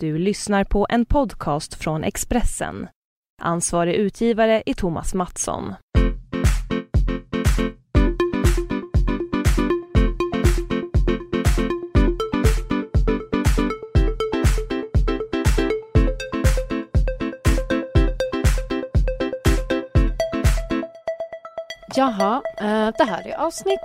Du lyssnar på en podcast från Expressen. Ansvarig utgivare är Thomas Mattsson. Jaha, eh, det här är avsnitt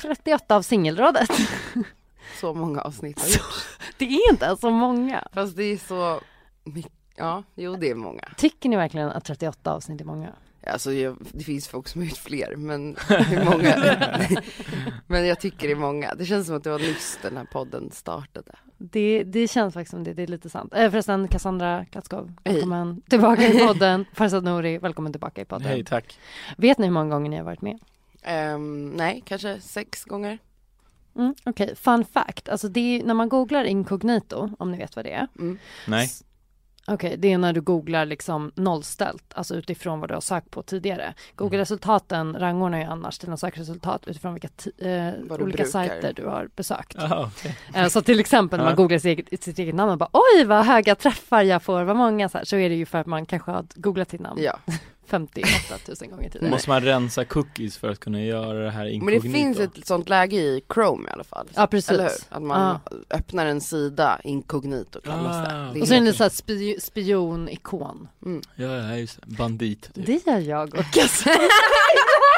38 av Singelrådet. Så många avsnitt har gjorts. Det är inte så många. Fast det är så mycket. Ja, jo det är många. Tycker ni verkligen att 38 avsnitt är många? Alltså jag, det finns folk som har gjort fler men hur många? men jag tycker det är många. Det känns som att det var nyss den här podden startade. Det, det känns faktiskt som det, det är lite sant. Eh, förresten, Cassandra Katskov, välkommen tillbaka i podden. Farzad Nouri, välkommen tillbaka i podden. Hej, tack. Vet ni hur många gånger ni har varit med? Ehm, nej, kanske sex gånger. Mm, Okej, fun fact. Alltså det är, när man googlar incognito, om ni vet vad det är. Mm. Nej. Okej, det är när du googlar liksom nollställt, alltså utifrån vad du har sökt på tidigare. Google-resultaten rangordnar ju annars dina sökresultat utifrån vilka eh, olika brukar. sajter du har besökt. Jaha, okej. Eh, Så till exempel när man googlar sitt eget, sitt eget namn och bara oj vad höga träffar jag får, vad många så här, så är det ju för att man kanske har googlat sitt namn Ja, 58 000 gånger tidigare. Måste man rensa cookies för att kunna göra det här men inkognito? det finns ett sånt läge i Chrome i alla fall. Ja precis. Eller hur? Att man öppnar en sida inkognito kallas Ah. det. det. Och så är det är en sån här spionikon. Ja, ja, just det. Bandit. Typ. Det gör jag och Cassandra.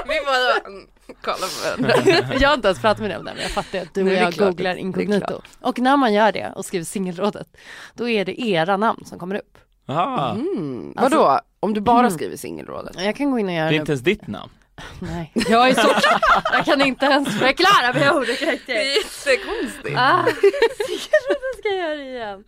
Vi bara mm, kolla på varandra. jag har inte ens pratat med dig om det men jag fattar att du och är jag googlar är inkognito. Och när man gör det och skriver singelrådet då är det era namn som kommer upp. Aha. Mm. Alltså- Vadå? Om du bara Mm. skriver singelrådet? Jag kan gå in och göra Det är det. inte ens ditt namn. Nej, jag är så Jag kan inte ens förklara mig ordet riktigt. jättekonstigt. Ah, singelrådet ska jag göra det igen.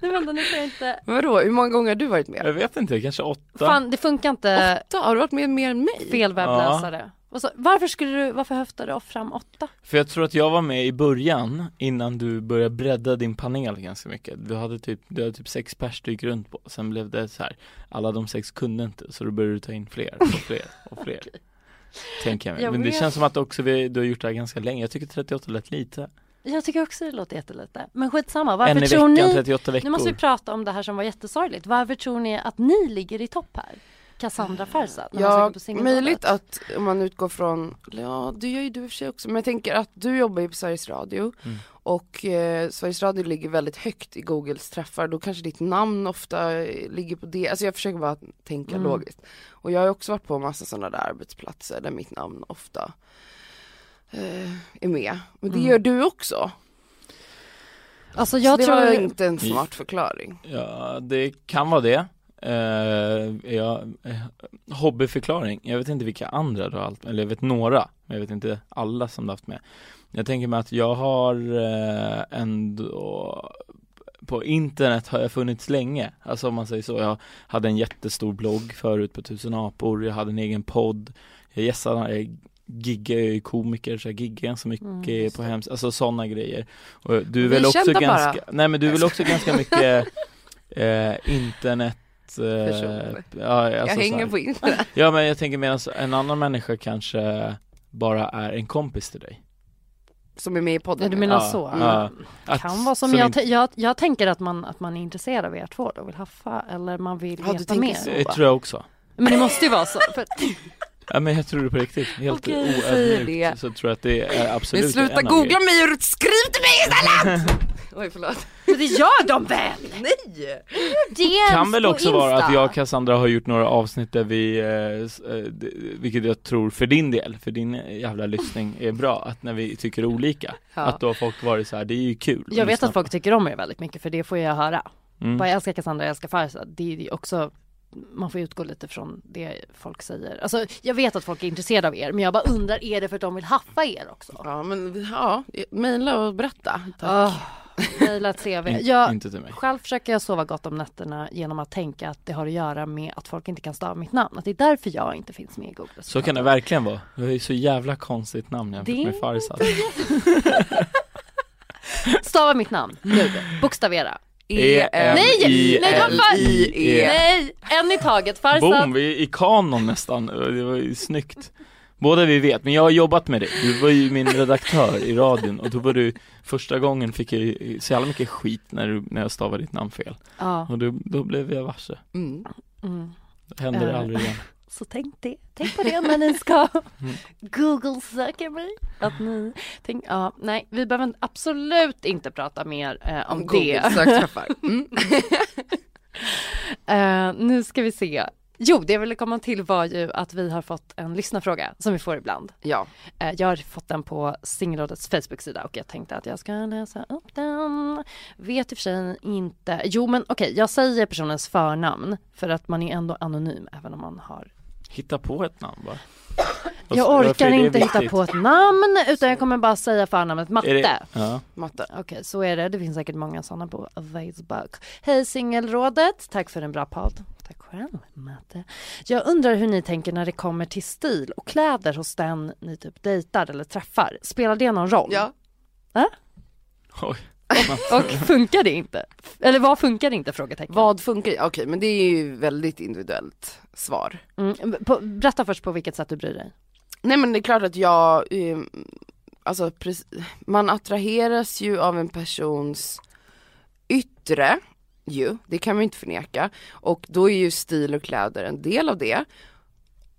Nej vänta nu får jag inte. Vadå, hur många gånger har du varit med? Jag vet inte, kanske åtta? Fan det funkar inte. Åtta? Har du varit med mer än mig? Fel webbläsare. Så, varför skulle du, varför höftade du fram åtta? För jag tror att jag var med i början innan du började bredda din panel ganska mycket. Du hade typ, du hade typ sex pers du gick runt på. Sen blev det så här, alla de sex kunde inte så då började du ta in fler och fler och fler. Tänker jag mig. Jag Men det vet. känns som att också vi, du har gjort det här ganska länge. Jag tycker 38 lät lite. Jag tycker också det låter jättelite. Men skitsamma, varför en i tror veckan, ni 38 veckor. Nu måste vi prata om det här som var jättesorgligt. Varför tror ni att ni ligger i topp här? Cassandra man söker Ja, möjligt att om man utgår från, ja det gör ju du i och för sig också, men jag tänker att du jobbar ju på Sveriges Radio Mm. och eh, Sveriges Radio ligger väldigt högt i Googles träffar, då kanske ditt namn ofta ligger på det, alltså jag försöker bara tänka Mm. logiskt. Och jag har ju också varit på massa sådana där arbetsplatser där mitt namn ofta eh, är med. Men det Mm. gör du också. Alltså Så jag det tror... var inte en smart förklaring. Ja, det kan vara det. Uh, ja, eh, hobbyförklaring. Jag vet inte vilka andra du har haft, eller jag vet några, men jag vet inte alla som du har haft med. Jag tänker mig att jag har uh, ändå på internet har jag funnits länge, alltså om man säger så. Jag hade en jättestor blogg förut på Tusen apor, jag hade en egen podd, jag gästade, jag giggar, jag är komiker så jag giggar ganska mycket Mm, på det. hems, alltså sådana grejer. Och du är Vi väl också ganska, bara. nej men du är väl också ganska mycket eh, internet att... eh, ja, jag alltså så hänger på internet. Ja men jag tänker medan en annan människa kanske bara är en kompis till dig. Som är med i podden. Ja, du menar Ja, så? ja. Att- Kan vara som, som jag, jag, jag tänker att man, att man är intresserad av er två då, vill haffa eller man vill Ja, du veta tänker mer. så. Det tror jag också. Men det måste ju vara så. För, Ja men jag tror det på riktigt, helt Okej, oödmjukt det. så tror jag att det är absolut Men sluta googla mig och skriv till mig istället! Oj förlåt. men det gör de väl? Nej! DMs kan väl också vara att jag och Cassandra har gjort några avsnitt där vi, eh, eh, vilket jag tror för din del, för din jävla lyssning är bra, att när vi tycker olika, Ja. att då har folk varit så här, det är ju kul Jag vet att folk tycker om er väldigt mycket för det får jag höra. mm. Bara jag älskar Cassandra, jag älskar Farzad. Det är ju också man får utgå lite från det folk säger. Alltså jag vet att folk är intresserade av er men jag bara undrar, är det för att de vill haffa er också? Ja men ja, mejla och berätta. Tack. Oh, Mejla ett CV. Jag, Inte till mig. Själv försöker jag sova gott om nätterna genom att tänka att det har att göra med att folk inte kan stava mitt namn. Att det är därför jag inte finns med i Google. Så kan det verkligen vara. Du har ju så jävla konstigt namn jämfört Det- med Farzad. Stava mitt namn nu, bokstavera. E Nej, nej, vad fan- E. Nej, en i taget. Farzad. Boom, vi är i kanon nästan. Det var ju snyggt. Båda vi vet, men jag har jobbat med dig. Du var ju min redaktör i radion och då var du, första gången fick jag så jävla mycket skit när, du, när jag stavade ditt namn fel. Ja. Och då, då blev jag varse. Mm. Mm. Det händer Eh. aldrig igen. Så tänk det. Tänk på det när ni ska Mm. Google söka mig. Att ni, tänk, ja, nej, vi behöver absolut inte prata mer eh, om Google det. sökträffar. Mm. Eh, nu ska vi se. Jo, det jag ville komma till var ju att vi har fått en lyssnarfråga som vi får ibland. Ja, Eh, jag har fått den på Singelrådets Facebook-sida och jag tänkte att jag ska läsa upp den. Vet i och för sig inte. Jo, men okej, jag säger personens förnamn för att man är ändå anonym även om man har Hitta på ett namn bara. Jag orkar inte hitta på ett namn utan jag kommer bara säga förnamnet Matte. Ja. matte. Okej, så är det. Det finns säkert många sådana på Facebook. Hej Singelrådet, tack för en bra podd. Tack själv Matte. Jag undrar hur ni tänker när det kommer till stil och kläder hos den ni typ dejtar eller träffar. Spelar det någon roll? Ja, Oj. Och funkar det inte? Eller vad funkar inte? Frågetecken. vad funkar? Okej men det är ju väldigt individuellt svar. Mm, på, berätta först på vilket sätt du bryr dig. Nej men det är klart att jag, eh, alltså man attraheras ju av en persons yttre ju, det kan man ju inte förneka. Och då är ju stil och kläder en del av det.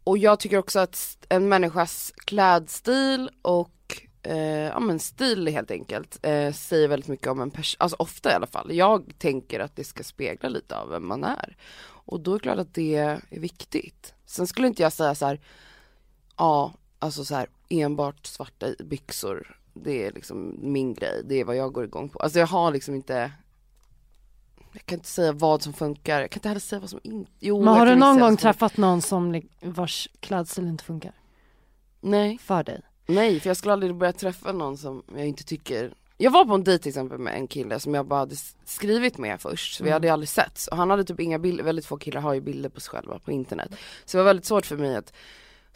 Och jag tycker också att en människas klädstil och eh, ja men stil helt enkelt eh, säger väldigt mycket om en person, alltså ofta i alla fall. Jag tänker att det ska spegla lite av vem man är. Och då är det klart att det är viktigt. Sen skulle inte jag säga så här, ja alltså så här enbart svarta byxor. Det är liksom min grej, det är vad jag går igång på. Alltså jag har liksom inte jag kan inte säga vad som funkar, jag kan inte heller säga vad som inte, jo Men har du någon gång träffat någon som vars klädsel inte funkar Nej, för dig? Nej för jag skulle aldrig börja träffa någon som jag inte tycker Jag var på en dejt till exempel med en kille som jag bara hade skrivit med först, så vi Mm. hade ju aldrig setts och han hade typ inga bilder, väldigt få killar har ju bilder på sig själva på internet Så det var väldigt svårt för mig att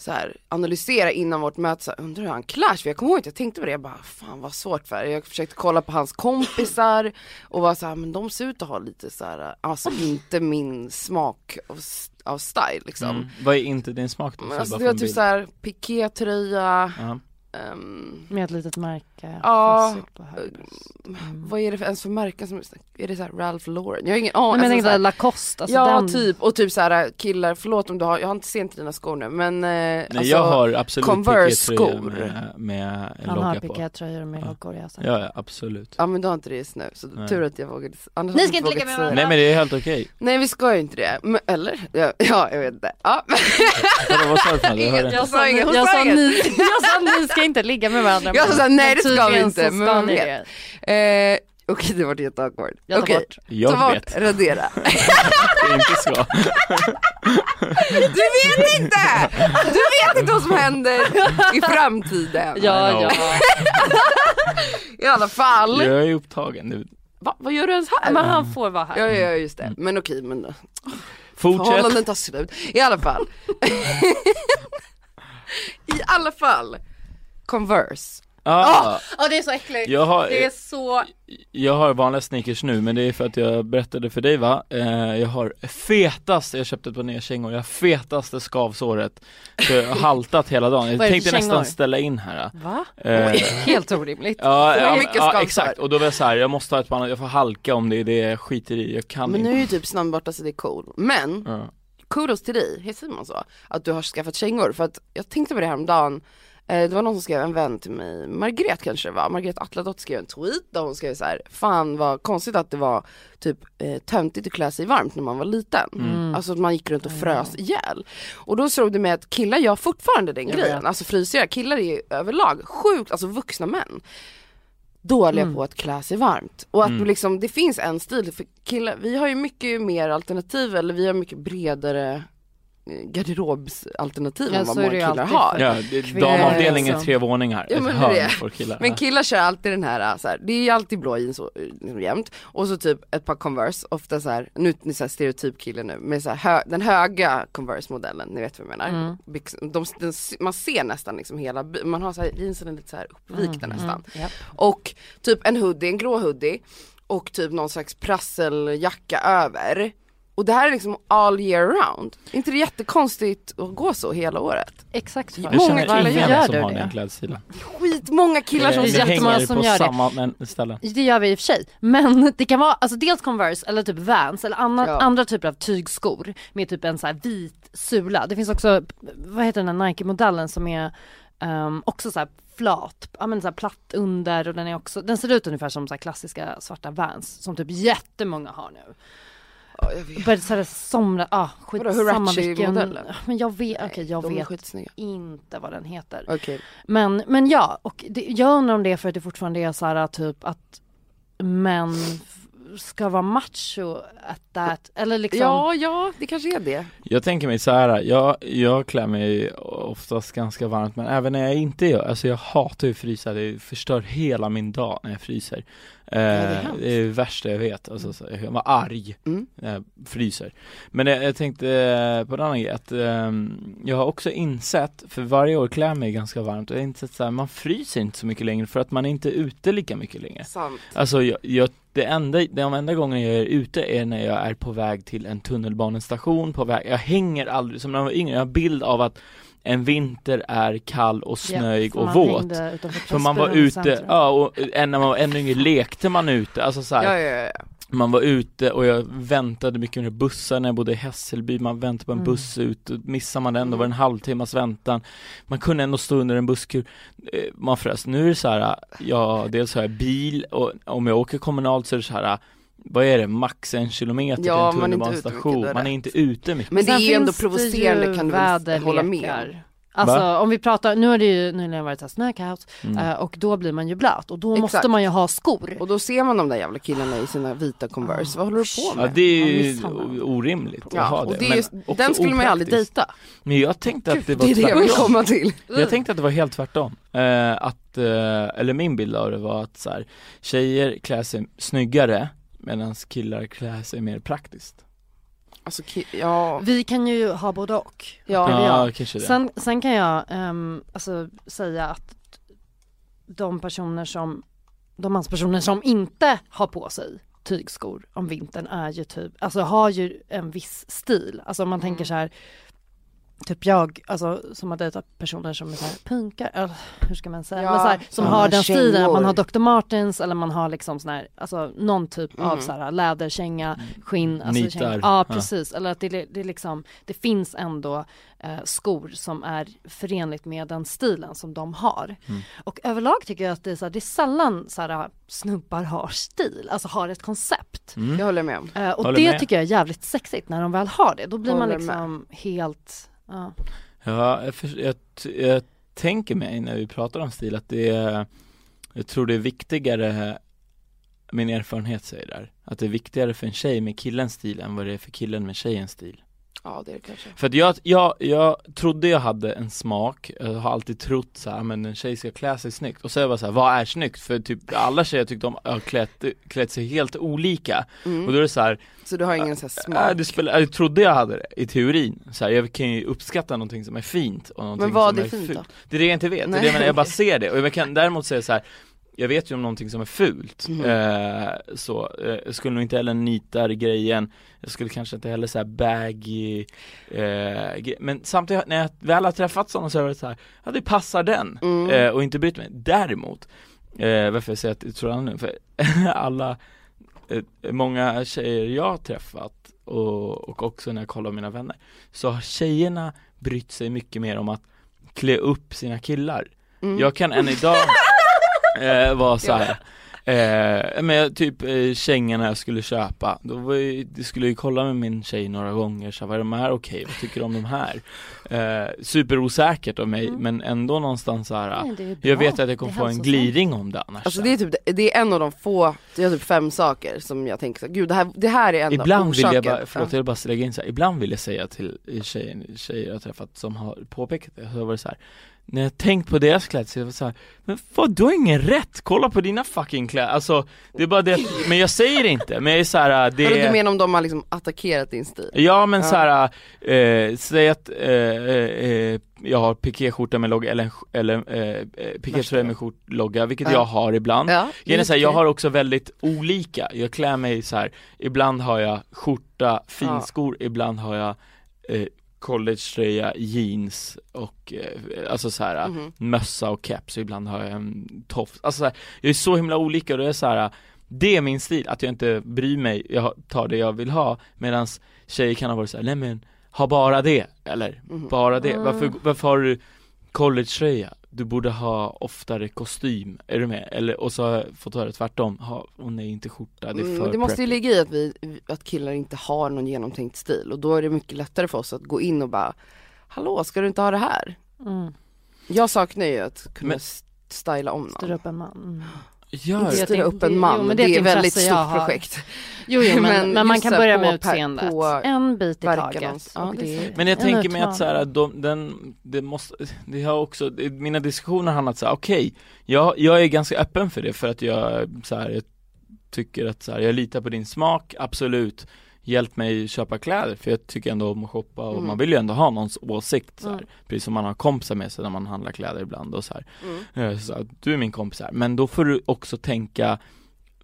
så här, analysera innan vårt möte, så här, undrar hur han klär sig? Jag kommer ihåg att jag tänkte på det, jag bara fan vad svårt för Jag försökte kolla på hans kompisar och var så här, men de ser ut att ha lite så här, alltså inte min smak av, av style liksom Mm. Vad är inte din smak då? Men alltså det var typ bild. såhär pikétröja, Ja. Ehm, Med ett litet märke? Ja. Mm. vad är det för, ens för märken som, är det såhär Ralph Lauren? Jag har ingen aning. Nej, men alltså, tänkte så här- Lacoste, alltså ja den... typ, och typ såhär killar, förlåt om du har, jag har inte sett dina skor nu men eh, Nej alltså, jag har absolut Converse-skor. med, med en Han har logga på. pikétröjor med Ja. loggor, jag Ja, ja absolut. Ja men du har inte det just nu, så Nej. tur att jag vågade, annars Ni ska jag inte ligga med varandra. Nej men det är helt okej. Nej vi ska ju inte det, men, eller? Ja, ja jag vet inte. Ja. Vad sa du för något? Jag sa, inget, hon jag, sa inget. ni, jag sa ni ska inte ligga med varandra. Jag sa nej det ska vi inte, men ska man ni vet. det. Eh, Okej det var jätteawkward. Jag tar Okej, bort. ta Jag bort, vet, radera. det är inte så. Du vet inte! Du vet inte vad som händer i framtiden. Ja, ja. I alla fall. Jag är upptagen nu. Va, vad gör du ens här? Men han får vara här. Ja, ja just det. Men okej, men Fortsätt. förhållanden tar slut. I alla fall. I alla fall. Converse. ah, Ja det är så äckligt. jag har, Det är så, Jag har vanliga sneakers nu men det är för att jag berättade för dig va, eh, jag har fetaste, jag köpte ett par nya kängor, jag har fetaste skavsåret Så jag har haltat hela dagen, jag tänkte nästan ställa in här va? eh, Helt orimligt. Ja, ja, mycket ja skavsår. exakt, och då var jag så här, jag måste ha ett par annat, jag får halka om det är det jag skiter i, jag kan Men inte nu är ju typ snön borta så det är cool. Men ja. kudos till dig, heter Simon så? Att du har skaffat kängor för att jag tänkte på det här om dagen Det var någon som skrev, en vän till mig, Margret kanske det var, Margret Atladottir skrev en tweet där hon skrev så här: Fan vad konstigt att det var typ eh, töntigt att klä sig varmt när man var liten. Mm. Alltså att man gick runt och frös ihjäl. Och då slog det mig att killar gör fortfarande den Jag grejen, vet. alltså frysiga killar är överlag sjukt, alltså vuxna män dåliga Mm. på att klä sig varmt. Och att Mm. liksom, det finns en stil för killar, vi har ju mycket mer alternativ eller vi har mycket bredare eh, garderobsalternativ Ja, än vad många ju killar har. Ja, damavdelningen liksom. tre våningar, Ja, ett men är hörn killar Men killar kör alltid den här, så här det är alltid blå jeans och, eh, jämt och så typ ett par Converse, ofta så här, nu är det så här stereotyp kille nu, med så här hö, den höga Converse-modellen, ni vet vad jag menar. Mm. Byx, de, den, man ser nästan liksom hela, man har så här, jeansen är lite så här uppvikta nästan. Mm, ja. Och typ en hoodie, en grå hoodie och typ någon slags prasseljacka över. Och det här är liksom all year round. Är inte det jättekonstigt att gå så hela året? Exakt. Jag Många känner killar ingen gör som har det? den klädstilen Skitmånga killar som det är det jättemånga hänger som på gör det. samma men, ställen Det gör vi i och för sig. Men det kan vara alltså dels Converse eller typ Vans eller andra, Ja. andra typer av tygskor med typ en så här vit sula. Det finns också, vad heter den här Nike-modellen som är ehm, också så här flat, ja men så här platt under och den är också, den ser ut ungefär som så här klassiska svarta Vans som typ jättemånga har nu. Ja, jag vet. Började såhär somra, ah skitsamma Huarache-modellen? Men jag vet, okej jag De är vet inte vad den heter. Okej. Men, men ja, och det, jag undrar om det är för att det fortfarande är så här typ att män ska vara macho at that, eller liksom Ja, ja, det kanske är det. Jag tänker mig så här, jag, jag klär mig oftast ganska varmt men även när jag inte gör, alltså jag hatar ju att frysa, det förstör hela min dag när jag fryser eh, är det, är det värsta jag vet, alltså, så jag kan vara arg Mm. när jag fryser Men jag, jag tänkte eh, på en annan grej, att ehm, jag har också insett, för varje år klär jag mig ganska varmt och jag har insett så här, man fryser inte så mycket längre för att man är inte ute lika mycket längre Sant. Alltså jag, jag, det enda, de enda gångerna jag är ute är när jag är på väg till en tunnelbanestation, på väg, jag hänger aldrig, som när jag var yngre, jag har bild av att en vinter är kall och snöig och man våt. För man var ute, ja och när man var ännu yngre lekte man ute, alltså så här, Ja, ja, ja. man var ute och jag väntade mycket med bussar när jag bodde i Hässelby, man väntade på en Mm. buss ut, och missade man den då var det en halvtimmas väntan. Man kunde ändå stå under en busskur, Eh, man frös. Nu är det så här, ja dels har jag bil och om jag åker kommunalt så är det så här vad är det, max en kilometer Ja, till en man är inte ute mycket, tunnelbanestation, man är inte ute mycket Men det Sen är ju ändå provocerande ju kan du hålla med. Alltså om vi pratar, nu har det ju nyligen varit snökaos mm. eh, och då blir man ju blöt och då måste Exakt. man ju ha skor. Och då ser man de där jävla killarna i sina vita Converse, vad håller du på Ja med? det är ju orimligt att Ja, ha och det, det just, den skulle man ju aldrig opraktiskt. dejta. Men jag tänkte att det var Det är det jag tvärtom. komma till. Jag tänkte att det var helt tvärtom. Eh, att, eh, eller min bild av det var att så här, tjejer klär sig snyggare medan killar klär sig mer praktiskt. Alltså, ja. Vi kan ju ha både och. Ja. Ja, kanske det. Sen, sen kan jag ehm, alltså säga att de personer som, de manspersoner som inte har på sig tygskor om vintern är ju typ, alltså har ju en viss stil. Alltså om man tänker så här Typ jag, alltså som har dejtat personer som är så här punkar, eller hur ska man säga, Ja, men så här, som ja, har den stilen, kängor. man har Dr. Martens eller man har liksom sån här, alltså någon typ av Mm. så här läderkänga, skinn, alltså Nitar. kängor. Ja. Ja precis, eller att det, det liksom, det finns ändå eh, skor som är förenligt med den stilen som de har. Mm. Och överlag tycker jag att det är, så här, det är sällan så här, snubbar har stil, alltså har ett koncept. Mm. Det håller jag med. Eh, och Håller det med. tycker jag är jävligt sexigt när de väl har det. Då blir man Håller liksom helt, ja. Ja, jag, för, jag, jag tänker mig när vi pratar om stil att det är, jag tror det är viktigare, min erfarenhet säger där, att det är viktigare för en tjej med killens stil än vad det är för killen med tjejens stil. Ja det är det kanske. För att jag, jag, jag trodde jag hade en smak, jag har alltid trott så här, men en tjej ska klä sig snyggt och så är jag bara så här, vad är snyggt? För typ alla tjejer tyckte om har klätt, klätt sig helt olika Mm. och då är det så här, Så du har ingen sån här äh, smak? det spelar, jag trodde jag hade det i teorin, så här, jag kan ju uppskatta någonting som är fint och någonting Men vad som är är fint fult då? Det är det jag inte vet, det är det jag, menar, jag bara ser det och jag kan däremot säga så här. Jag vet ju om någonting som är fult, Mhm. eh, så, eh, jag skulle nog inte heller nita grejen Jag skulle kanske inte heller säga baggy eh, Men samtidigt när jag väl har träffat sådana så har jag varit så här, ja det passar den Mm. eh, och inte brytt mig Däremot, eh, varför jag säger att jag tror han nu, för alla eh, Många tjejer jag har träffat och, och också när jag kollar mina vänner Så har tjejerna brytt sig mycket mer om att klä upp sina killar Mm. jag kan än idag eh, vara så här. Eh, men jag, typ eh, kängorna jag skulle köpa, då var ju, det skulle jag ju kolla med min tjej några gånger, så var de här okej, vad tycker du om de här? Eh, superosäkert av mig, Mm. men ändå någonstans så här. Nej, jag vet att jag kommer få en gliring om det annars Alltså det är typ, det är en av de få, det är typ fem saker som jag tänker så gud det här, det här är en Ibland av vill orsaken jag bara, förlåt Ja. jag vill bara lägga in så här, ibland vill jag säga till tjejer, tjejer jag träffat som har påpekat det, så var det så här. När jag tänkt på deras klädsel, jag var så här, men vad du har ingen rätt, kolla på dina fucking kläder, alltså det är bara det, men jag säger det inte, men jag är så här, det är du menar om de har liksom attackerat din stil? Ja men Ja. så här, eh, säg att eh, eh, jag har pikéskjorta med logga eller, eller eh, pikétröja med skjortlogga, vilket Ja. jag har ibland Ja, Grejen är så här, jag har också väldigt olika, jag klär mig så här. ibland har jag skjorta, finskor, ibland har jag eh, collegetröja, jeans och eh, alltså så här Mhm. mössa och keps, och ibland har jag en tofs, alltså så här, jag är så himla olika och det är så här. Det är min stil, att jag inte bryr mig, jag tar det jag vill ha medan tjejer kan ha varit såhär, nej men ha bara det, eller Mhm. bara det, Mm. varför, varför har du collegetröja? Du borde ha oftare kostym, är du med? Eller, och så har jag fått höra tvärtom, ha, åh nej inte skjorta, det är Mm, för men det måste ju ligga i att vi, att killar inte har någon genomtänkt stil och då är det mycket lättare för oss att gå in och bara Hallå, ska du inte ha det här? Mm. Jag saknar ju att kunna Men- styla om Styra någon. upp en man. Det- styra upp en jo, man, men det, det är ett väldigt stort projekt. Jo, jo men, Men men, man kan börja med utseendet. på en bit i taget. Ja. Men jag tänker mig att så här, de, den, det måste, det har också, det- mina diskussioner har handlat så här, okej, jag, jag är ganska öppen för det för att jag, så här, jag tycker att så här, jag litar på din smak, absolut, hjälp mig köpa kläder för jag tycker ändå om att shoppa och Mm. man vill ju ändå ha någons åsikt så. Mm. Precis som man har kompisar med sig när man handlar kläder ibland och så här. Mm. Eh, Så du är min kompis här, men då får du också tänka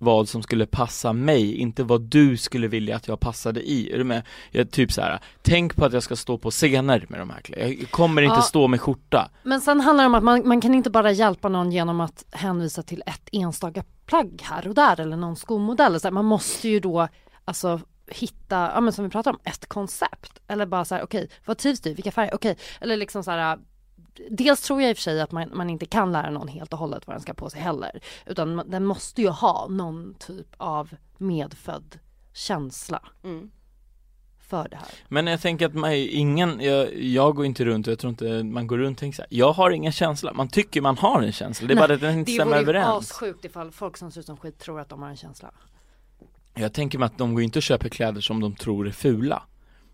vad som skulle passa mig, inte vad du skulle vilja att jag passade i, är du med? Jag, typ så här. tänk på att jag ska stå på scener med de här kläderna, jag kommer inte Ja. stå med skjorta Men sen handlar det om att man, man kan inte bara hjälpa någon genom att hänvisa till ett enstaka plagg här och där eller någon skomodell. Så här, man måste ju då alltså hitta, ja men som vi pratar om, ett koncept. Eller bara så här, okej, vad trivs du? Vilka färger? Okej, eller liksom så här Dels tror jag i och för sig att man, man inte kan lära någon helt och hållet vad den ska på sig heller. Utan man- den måste ju ha någon typ av medfödd känsla Mm. för det här. Men jag tänker att man, ingen, jag, jag går inte runt och jag tror inte man går runt och tänker så här, jag har ingen känsla, man tycker man har en känsla, det är Nej, bara att den inte Det stämmer vore ju överens assjukt ifall folk som ser ut som skit tror att de har en känsla. Jag tänker mig att de går inte och köper kläder som de tror är fula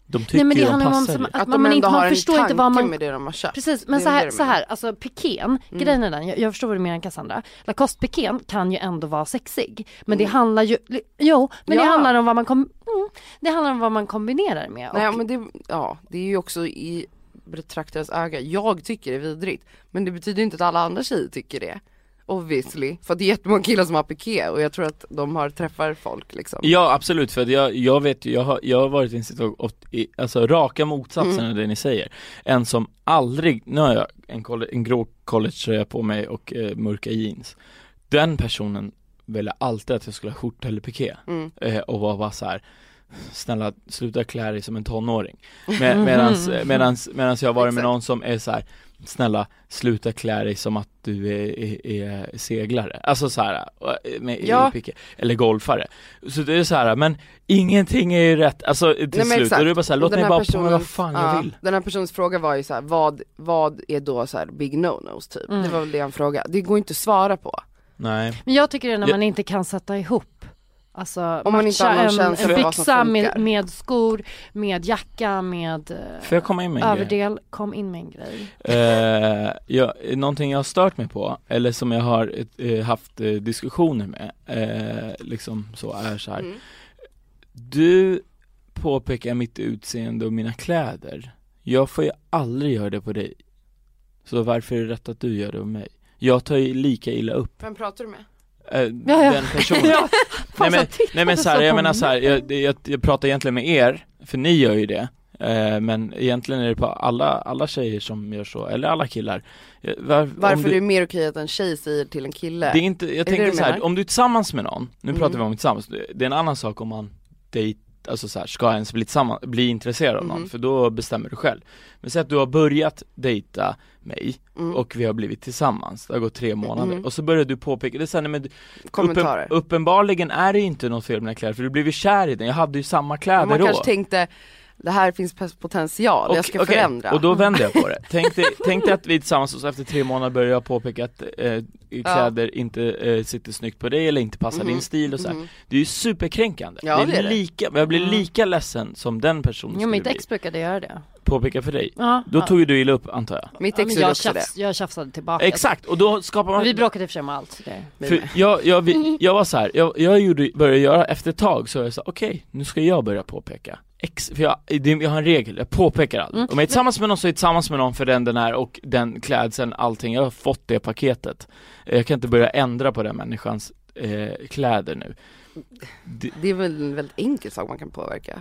De tycker Nej men det de handlar om passar som, att, Att man, de man, inte, har man förstår inte vad man med det de har köpt. Precis, men Det så är det här, så här, alltså pikén, grejen är den, jag, jag förstår vad du menar Cassandra. Lacoste pikén kan ju ändå vara sexig. Men det handlar ju, jo, men det Ja. handlar om vad man kom, mm, det handlar om vad man kombinerar med. Nej och, men det, ja, det är ju också i betraktarens öga, jag tycker det är vidrigt. Men det betyder inte att alla andra tjejer tycker det. Obviously. För det är jättemånga killar som har piké och jag tror att de har träffar folk liksom. Ja absolut, för jag, jag vet ju, jag har, jag har varit i en situation, i, alltså raka motsatsen Mm. av det ni säger En som aldrig, nu har jag en, en grå collegetröja på mig och eh, mörka jeans Den personen ville alltid att jag skulle ha skjorta eller piké Mm. eh, och var bara så här. Snälla sluta klä dig som en tonåring Med, medans, medans, medans jag har varit med någon som är så här. Snälla sluta klä dig som att du är, är, är seglare Alltså så här, med, Ja. eller golfare Så det är så här, men ingenting är ju rätt, alltså till Nej, slut, exakt. och är bara så här, låt den mig här bara på mig vad fan ja, jag vill Den här personens fråga var ju så här, vad, vad är då så här big no-nos typ? Mm. Det var väl det han frågade. Det går inte att svara på. Nej Men jag tycker det är när man inte kan sätta ihop Alltså Om man inte har någon en, en byxa med, med skor, med jacka, med eh, Får jag komma in med en grej? överdel. Kom in med en grej. Eh, ja, någonting jag har stört mig på, eller som jag har eh, haft eh, diskussioner med, eh, liksom så är så här. Mm. Du påpekar mitt utseende och mina kläder. Jag får ju aldrig göra det på dig. Så varför är det rätt att du gör det på mig? Jag tar ju lika illa upp, Vem pratar du med? Eh, Ja, ja. den personen. ja, nej men, nej men så här, jag menar så här, jag, jag, jag pratar egentligen med er, för ni gör ju det. Eh, men egentligen är det på alla, alla tjejer som gör så, eller alla killar. Eh, Var, Varför du, det är mer okej att en tjej säger till en kille? Det är inte, jag det tänker det så här, om du är tillsammans med någon, nu Mm. pratar vi om tillsammans, det är en annan sak om man dejt, alltså så här, ska ens bli tillsammans, bli intresserad av någon, Mhm. för då bestämmer du själv. Men säg att du har börjat dejta mig Mm. och vi har blivit tillsammans, det har gått tre månader, Mhm. och så börjar du påpeka, det är nej, men du- Kommentarer. Uppen, uppenbarligen är det inte något fel med dina kläder, för du blev ju kär i den, jag hade ju samma kläder man då. kanske tänkte, det här finns potential, jag ska okej, förändra. Och då vänder jag på det. Tänk dig, tänk dig att vi tillsammans och så efter tre månader börjar jag påpeka att eh, kläder inte eh, sitter snyggt på dig eller inte passar Mhm, din stil och så här. mhm. Det är ju superkränkande. Ja, det är det. lika, jag blir Mm. lika ledsen som den personen Jo, mitt ex brukade göra det. Påpeka för dig. Ja, Då ja. tog ju du illa upp antar jag. Mitt ja, ex gjorde jag, det. jag tjafsade tillbaka. Exakt, och då skapar man Men vi bråkade i och för sig om allt. Det. För jag, jag, vi, jag var så här, jag, jag gjorde, började göra, efter ett tag så var jag så okej, nu ska jag börja påpeka Ex, för jag, det, jag har en regel, jag påpekar aldrig. Mm. Om jag är tillsammans med någon så är jag tillsammans med någon för den den är och den klädseln, allting, jag har fått det paketet Jag kan inte börja ändra på den människans eh, kläder nu det, Det är väl en väldigt enkel sak man kan påverka.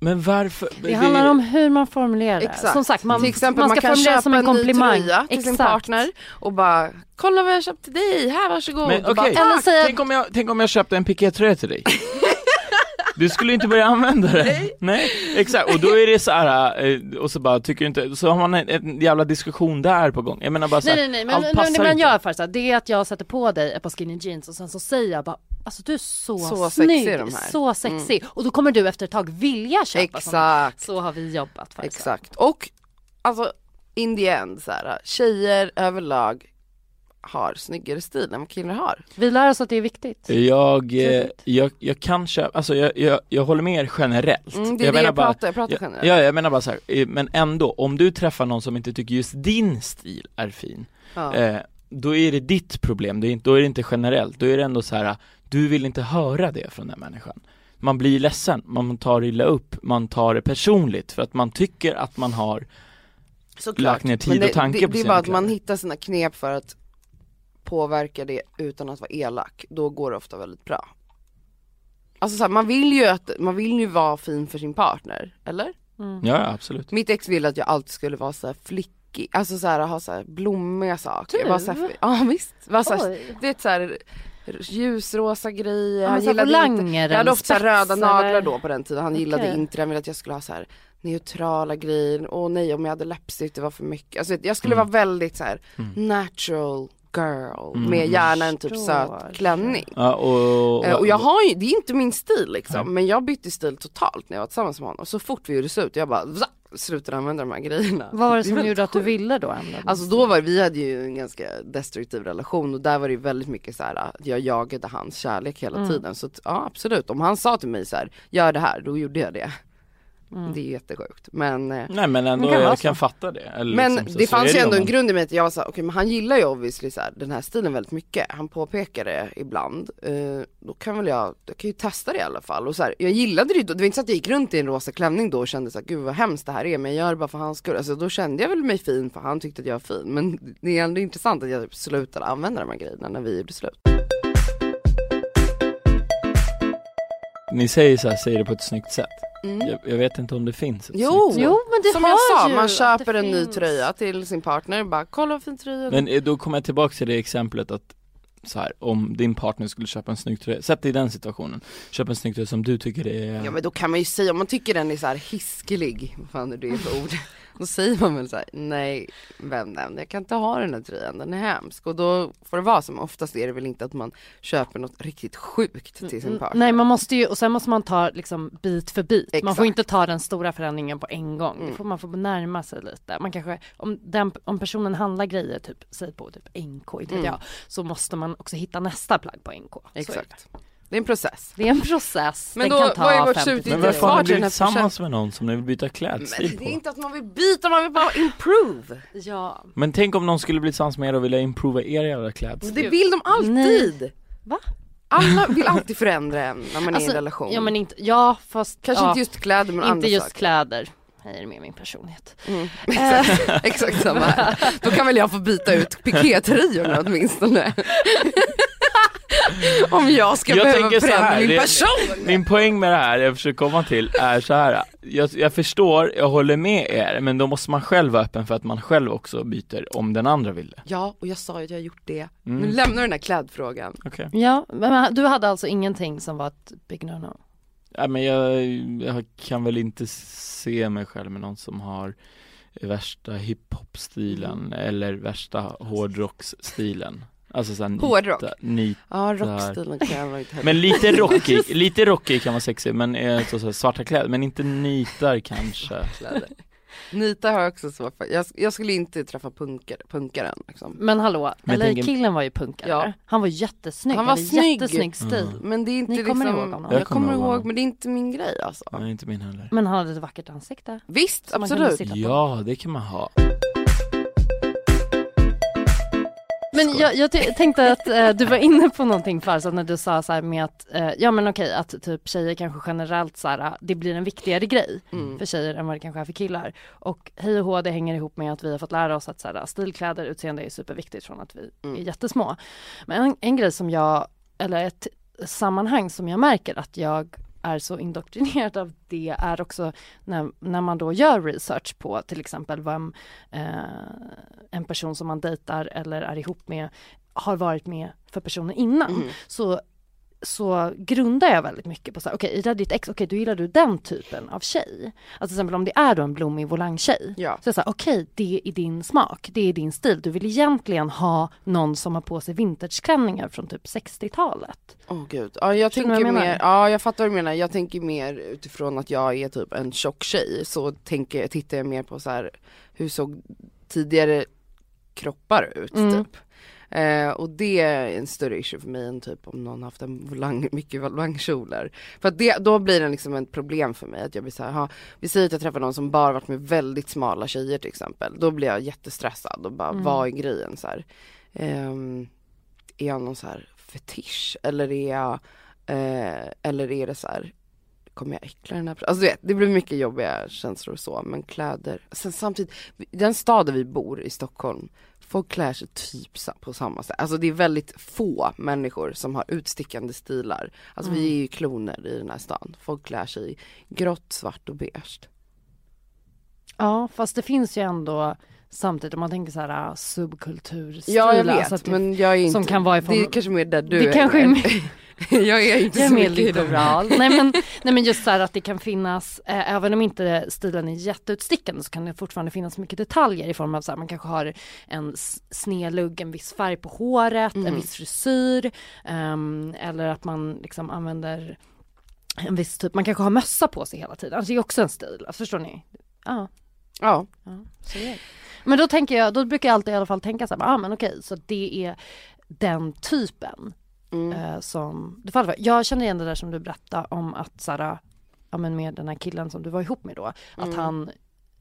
Men varför? Det handlar om hur man formulerar det. Exakt. Som sagt, man, till exempel man man, ska kan formulera köpa som en komplimang. till sin Exakt. partner och bara Kolla vad jag köpt till dig, här varsågod. Men Och bara. Eller säga- tänk, om jag, tänk om jag köpte en pikétröja till dig Du skulle inte börja använda det? Nej. exakt, och då är det så här, eh, och så bara tycker du inte, så har man en, en jävla diskussion där på gång Jag menar bara så Nej här, nej nej, men, allt men, men, men inte. jag gör faktiskt det är att jag sätter på dig ett par skinny jeans och sen så säger jag bara Alltså du är så, Så snygg, sexig de här." så sexig. Och då kommer du efter ett tag vilja köpa. Exakt, Så har vi jobbat faktiskt. exakt. Och alltså in the end så här, tjejer överlag har snyggare stil än vad killar har. Vi lär oss att det är viktigt. Jag, eh, jag, jag kan köpa, alltså jag, jag, jag håller med er generellt Mm, det är jag det menar jag bara, pratar, jag pratar generellt. ja, jag menar bara så här, eh, men ändå, om du träffar någon som inte tycker just din stil är fin Ja. eh, Då är det ditt problem, det är inte, då är det inte generellt, då är det ändå så här. du vill inte höra det från den människan Man blir ledsen, man tar illa upp, man tar det personligt för att man tycker att man har Såklart. lagt ner tid det, och tanke det, på det är sina bara att man kläder. hittar sina knep för att påverka det utan att vara elak. Då går det ofta väldigt bra. Alltså så här, man vill ju att, man vill ju vara fin för sin partner, eller? Mm. Ja, absolut Mitt ex ville att jag alltid skulle vara så här flickig, alltså så här, ha så här blommiga saker. Du? Var så här, ja visst, var så här, Oj. det är så här ljusrosa grejer, Ja, han gillade inte, jag hade ofta spets röda naglar då på den tiden, han gillade Okej. inte det, han ville att jag skulle ha så här neutrala grejer, åh nej om jag hade läppstift det var för mycket, alltså jag skulle Mm. vara väldigt så här Mm. natural girl Mm. med gärna en typ söt klänning. Ja, och, Eh, Och jag har ju, det är inte min stil liksom, Nej. men jag bytte stil totalt när jag var tillsammans med honom. Så fort vi gjorde slut, jag bara slutade använda de här grejerna. Vad var det som väldigt gjorde att du ville då? Alltså då var vi hade ju en ganska destruktiv relation och där var det ju väldigt mycket så här att jag jagade hans kärlek hela Mm. tiden. Så ja absolut, om han sa till mig så här, gör det här, då gjorde jag det. Mm. Det är jättesjukt. Men, eh, Nej men ändå, Det kan jag kan fatta det eller men liksom, så- det så fanns ju ändå en grund i mig att jag var såhär, okej men han gillar ju obviously så här, den här stilen väldigt mycket. Han påpekar det ibland. Eh, då kan väl jag, jag kan ju testa det i alla fall. Och så här, jag gillade det ju då, det var inte så att jag gick runt i en rosa klänning då och kände såhär, gud vad hemskt det här är men jag gör det bara för hans skull. Alltså då kände jag väl mig fin för han tyckte att jag var fin. Men det är ändå intressant att jag slutade använda de här grejerna när vi gjorde slut. Ni säger så här, säger det på ett snyggt sätt Mm. jag, jag vet inte om det finns ett Jo. snyggt. Jo men det Som jag sa, man köper en ny finns. tröja till sin partner, bara kolla vad fin tröja Men eh, då kommer jag tillbaka till det exemplet att så här, om din partner skulle köpa en snygg tröja, sätt dig i den situationen Köp en snygg tröja som du tycker är Ja men då kan man ju säga, om man tycker den är så här hiskelig, vad fan är det för ord? Då säger man väl så här, nej vännen jag kan inte ha den här tröjan, den är hemsk. Och då får det vara som, oftast är det väl inte att man köper något riktigt sjukt till sin partner. Nej man måste ju, och sen måste man ta liksom bit för bit. Man får Exakt. inte ta den stora förändringen på en gång. Mm. Det får man får närma sig lite. Man kanske, om, den, om personen handlar grejer typ, säg på typ NK, inte Mm. jag, så måste man också hitta nästa plagg på NK. Exakt. Det är en process. Det är en process. Men Den då, kan ta vad är vårt 50 slutgiltiga Men varför har ni blivit tillsammans med någon som ni vill byta klädstil Men det är på? inte att man vill byta, man vill bara improve. Ja. Men tänk om någon skulle bli tillsammans med er och vilja improva er jävla klädstil? Det vill de alltid. Va? Alla vill alltid förändra en när man är i Alltså, en relation. Ja men inte, ja fast Kanske ja, inte just kläder men andra inte just saker. kläder. Här är med min personlighet. Mm. Exakt, exakt samma här. Då kan väl jag få byta ut pikétröjorna åtminstone. Om jag ska Jag behöva förändra här, min det- person. Min poäng med det här jag försöker komma till är så här. Jag, jag förstår, jag håller med er, men då måste man själv vara öppen för att man själv också byter om den andra vill det. Ja, och jag sa ju att jag har gjort det. Mm. Nu lämnar vi den här klädfrågan. Okej. Ja, men du hade alltså ingenting som var ett big no-no? Ja, men jag, jag kan väl inte se mig själv med någon som har värsta hiphop-stilen Mm. eller värsta hårdrocksstilen. Alltså såhär Hårdrock? nita, nit, Ja, rockstilen kan jag inte men lite rockig, lite rockig kan vara sexig men eh, så, så, svarta kläder, men inte nitar kanske. kläder. Nita har jag också svårt för. Jag, jag skulle inte träffa punkare, punkaren liksom. Men hallå, Men eller tänker- killen var ju punkare. Ja. Han var jättesnygg, Han var snygg. jättesnygg stil. Mm. Men det är inte Ni kommer liksom, ihåg honom? Jag, Jag kommer ihåg honom. men det är inte min grej alltså. Nej inte min heller. Men han hade ett vackert ansikte. Visst, absolut. Ja, det kan man ha. Men jag, jag tänkte att eh, du var inne på någonting Farzad när du sa så här med att, eh, ja men okej att typ tjejer kanske generellt så här, det blir en viktigare grej Mm. för tjejer än vad det kanske är för killar. Och hej och hå, det hänger ihop med att vi har fått lära oss att så här, stilkläder, utseende är superviktigt från att vi Mm. är jättesmå. Men en, en grej som jag, eller ett sammanhang som jag märker att jag är så indoktrinerad av det är också när, när man då gör research på till exempel vem eh, en person som man dejtar eller är ihop med har varit med för personer innan Mm. så, så grundar jag väldigt mycket på så här, okej är det ditt ex, okej då gillar du den typen av tjej. Alltså till exempel om det är då en blommig volangtjej Ja. så så här, okej det är din smak, det är din stil. Du vill egentligen ha någon som har på sig vintageklänningar från typ 60-talet. Åh gud, ja jag vad tänker jag mer, ja jag fattar vad du menar, jag tänker mer utifrån att jag är typ en tjock tjej så tänker, tittar jag mer på så här hur såg tidigare kroppar ut Mm. typ. Eh, och det är en större issue för mig än typ om någon haft en volang, mycket volangkjolar. För att det, då blir det liksom ett problem för mig att jag blir såhär, ha, vi säger att jag träffar någon som bara varit med väldigt smala tjejer till exempel. Då blir jag jättestressad och bara, Mm. vad är grejen så här? Ehm, är jag någon så här fetisch eller är jag, eh, eller är det så här kommer jag äckla den här per- Alltså du vet, det blir mycket jobbiga känslor och så men kläder, sen samtidigt, den staden vi bor i Stockholm, folk klär sig typ på samma sätt. Alltså det är väldigt få människor som har utstickande stilar. Alltså vi är ju kloner i den här stan. Folk klär sig i grått, svart och beige. Ja fast det finns ju ändå samtidigt om man tänker så här subkulturstilar. Ja jag vet alltså men jag är inte, som kan vara ifrån- det är kanske mer där du det är. kanske är jag är inte Jag är så mer mycket liberal. nej, men, nej men just så här att det kan finnas, eh, även om inte stilen är jätteutstickande så kan det fortfarande finnas mycket detaljer i form av så här, man kanske har en snedlugg, en viss färg på håret, en Mm. viss frisyr ehm, eller att man liksom använder en viss typ, man kanske har mössa på sig hela tiden, alltså det är också en stil, alltså, förstår ni? Ja, Ja, ja så är det. Men då tänker jag, då brukar jag alltid i alla fall tänka så här, ah, men okej, så det är den typen mm. eh, som du faller för. Jag känner igen det där som du berättade om att Sara, ja men med den här killen som du var ihop med då, att Mm. han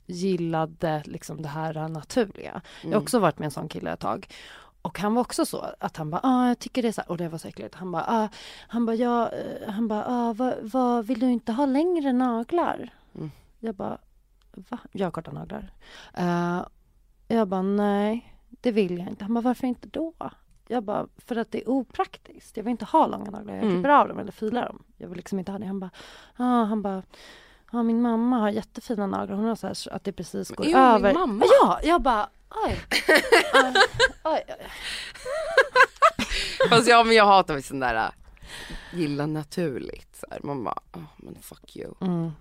gillade liksom det här naturliga. Jag har Mm. också varit med en sån kille ett tag. Och han var också så att han bara, ah, jag tycker det är så här, och det var så äckligt. Han bara, ah, han bara, ja, eh, han bara, ah, vad, vad, vill du inte ha längre naglar? Mm. Jag bara, va? Jag har korta naglar. Eh, jag bara, nej, det vill jag inte. Han bara, varför inte då? Jag bara, för att det är opraktiskt. Jag vill inte ha långa naglar. Jag Mm. klipper av dem eller filar dem. Jag vill liksom inte ha det. Han bara, ah, han bara, ja min mamma har jättefina naglar. Hon har så här så att det precis går din över. mamma? Ja, jag bara, oj. Oj, oj, oj. Fast ja men jag hatar sån där äh, gilla naturligt. Så här. Man bara, oh, men fuck you. Mm.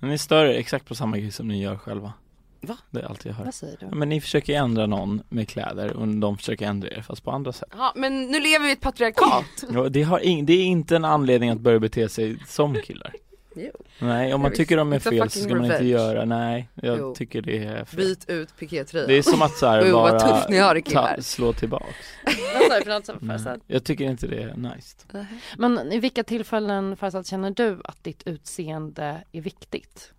Ni stör er exakt på samma grej som ni gör själva. Va? Det är allt jag hör. Vad säger Ja, du? men ni försöker ändra någon med kläder och de försöker ändra er fast på andra sätt. Ja men nu lever vi i ett patriarkat. Ja, det, har ing- det är inte en anledning att börja bete sig som killar. Jo. Nej, om man tycker de är fel så ska man inte göra, nej, jag Jo. tycker det är fel. Byt ut pikétröjan. Det är som att så här Oj, vad bara tufft ni har det, ta, slå tillbaks. Nej, Farzad? jag tycker inte det är nice. Men i vilka tillfällen Farzad känner du att ditt utseende är viktigt?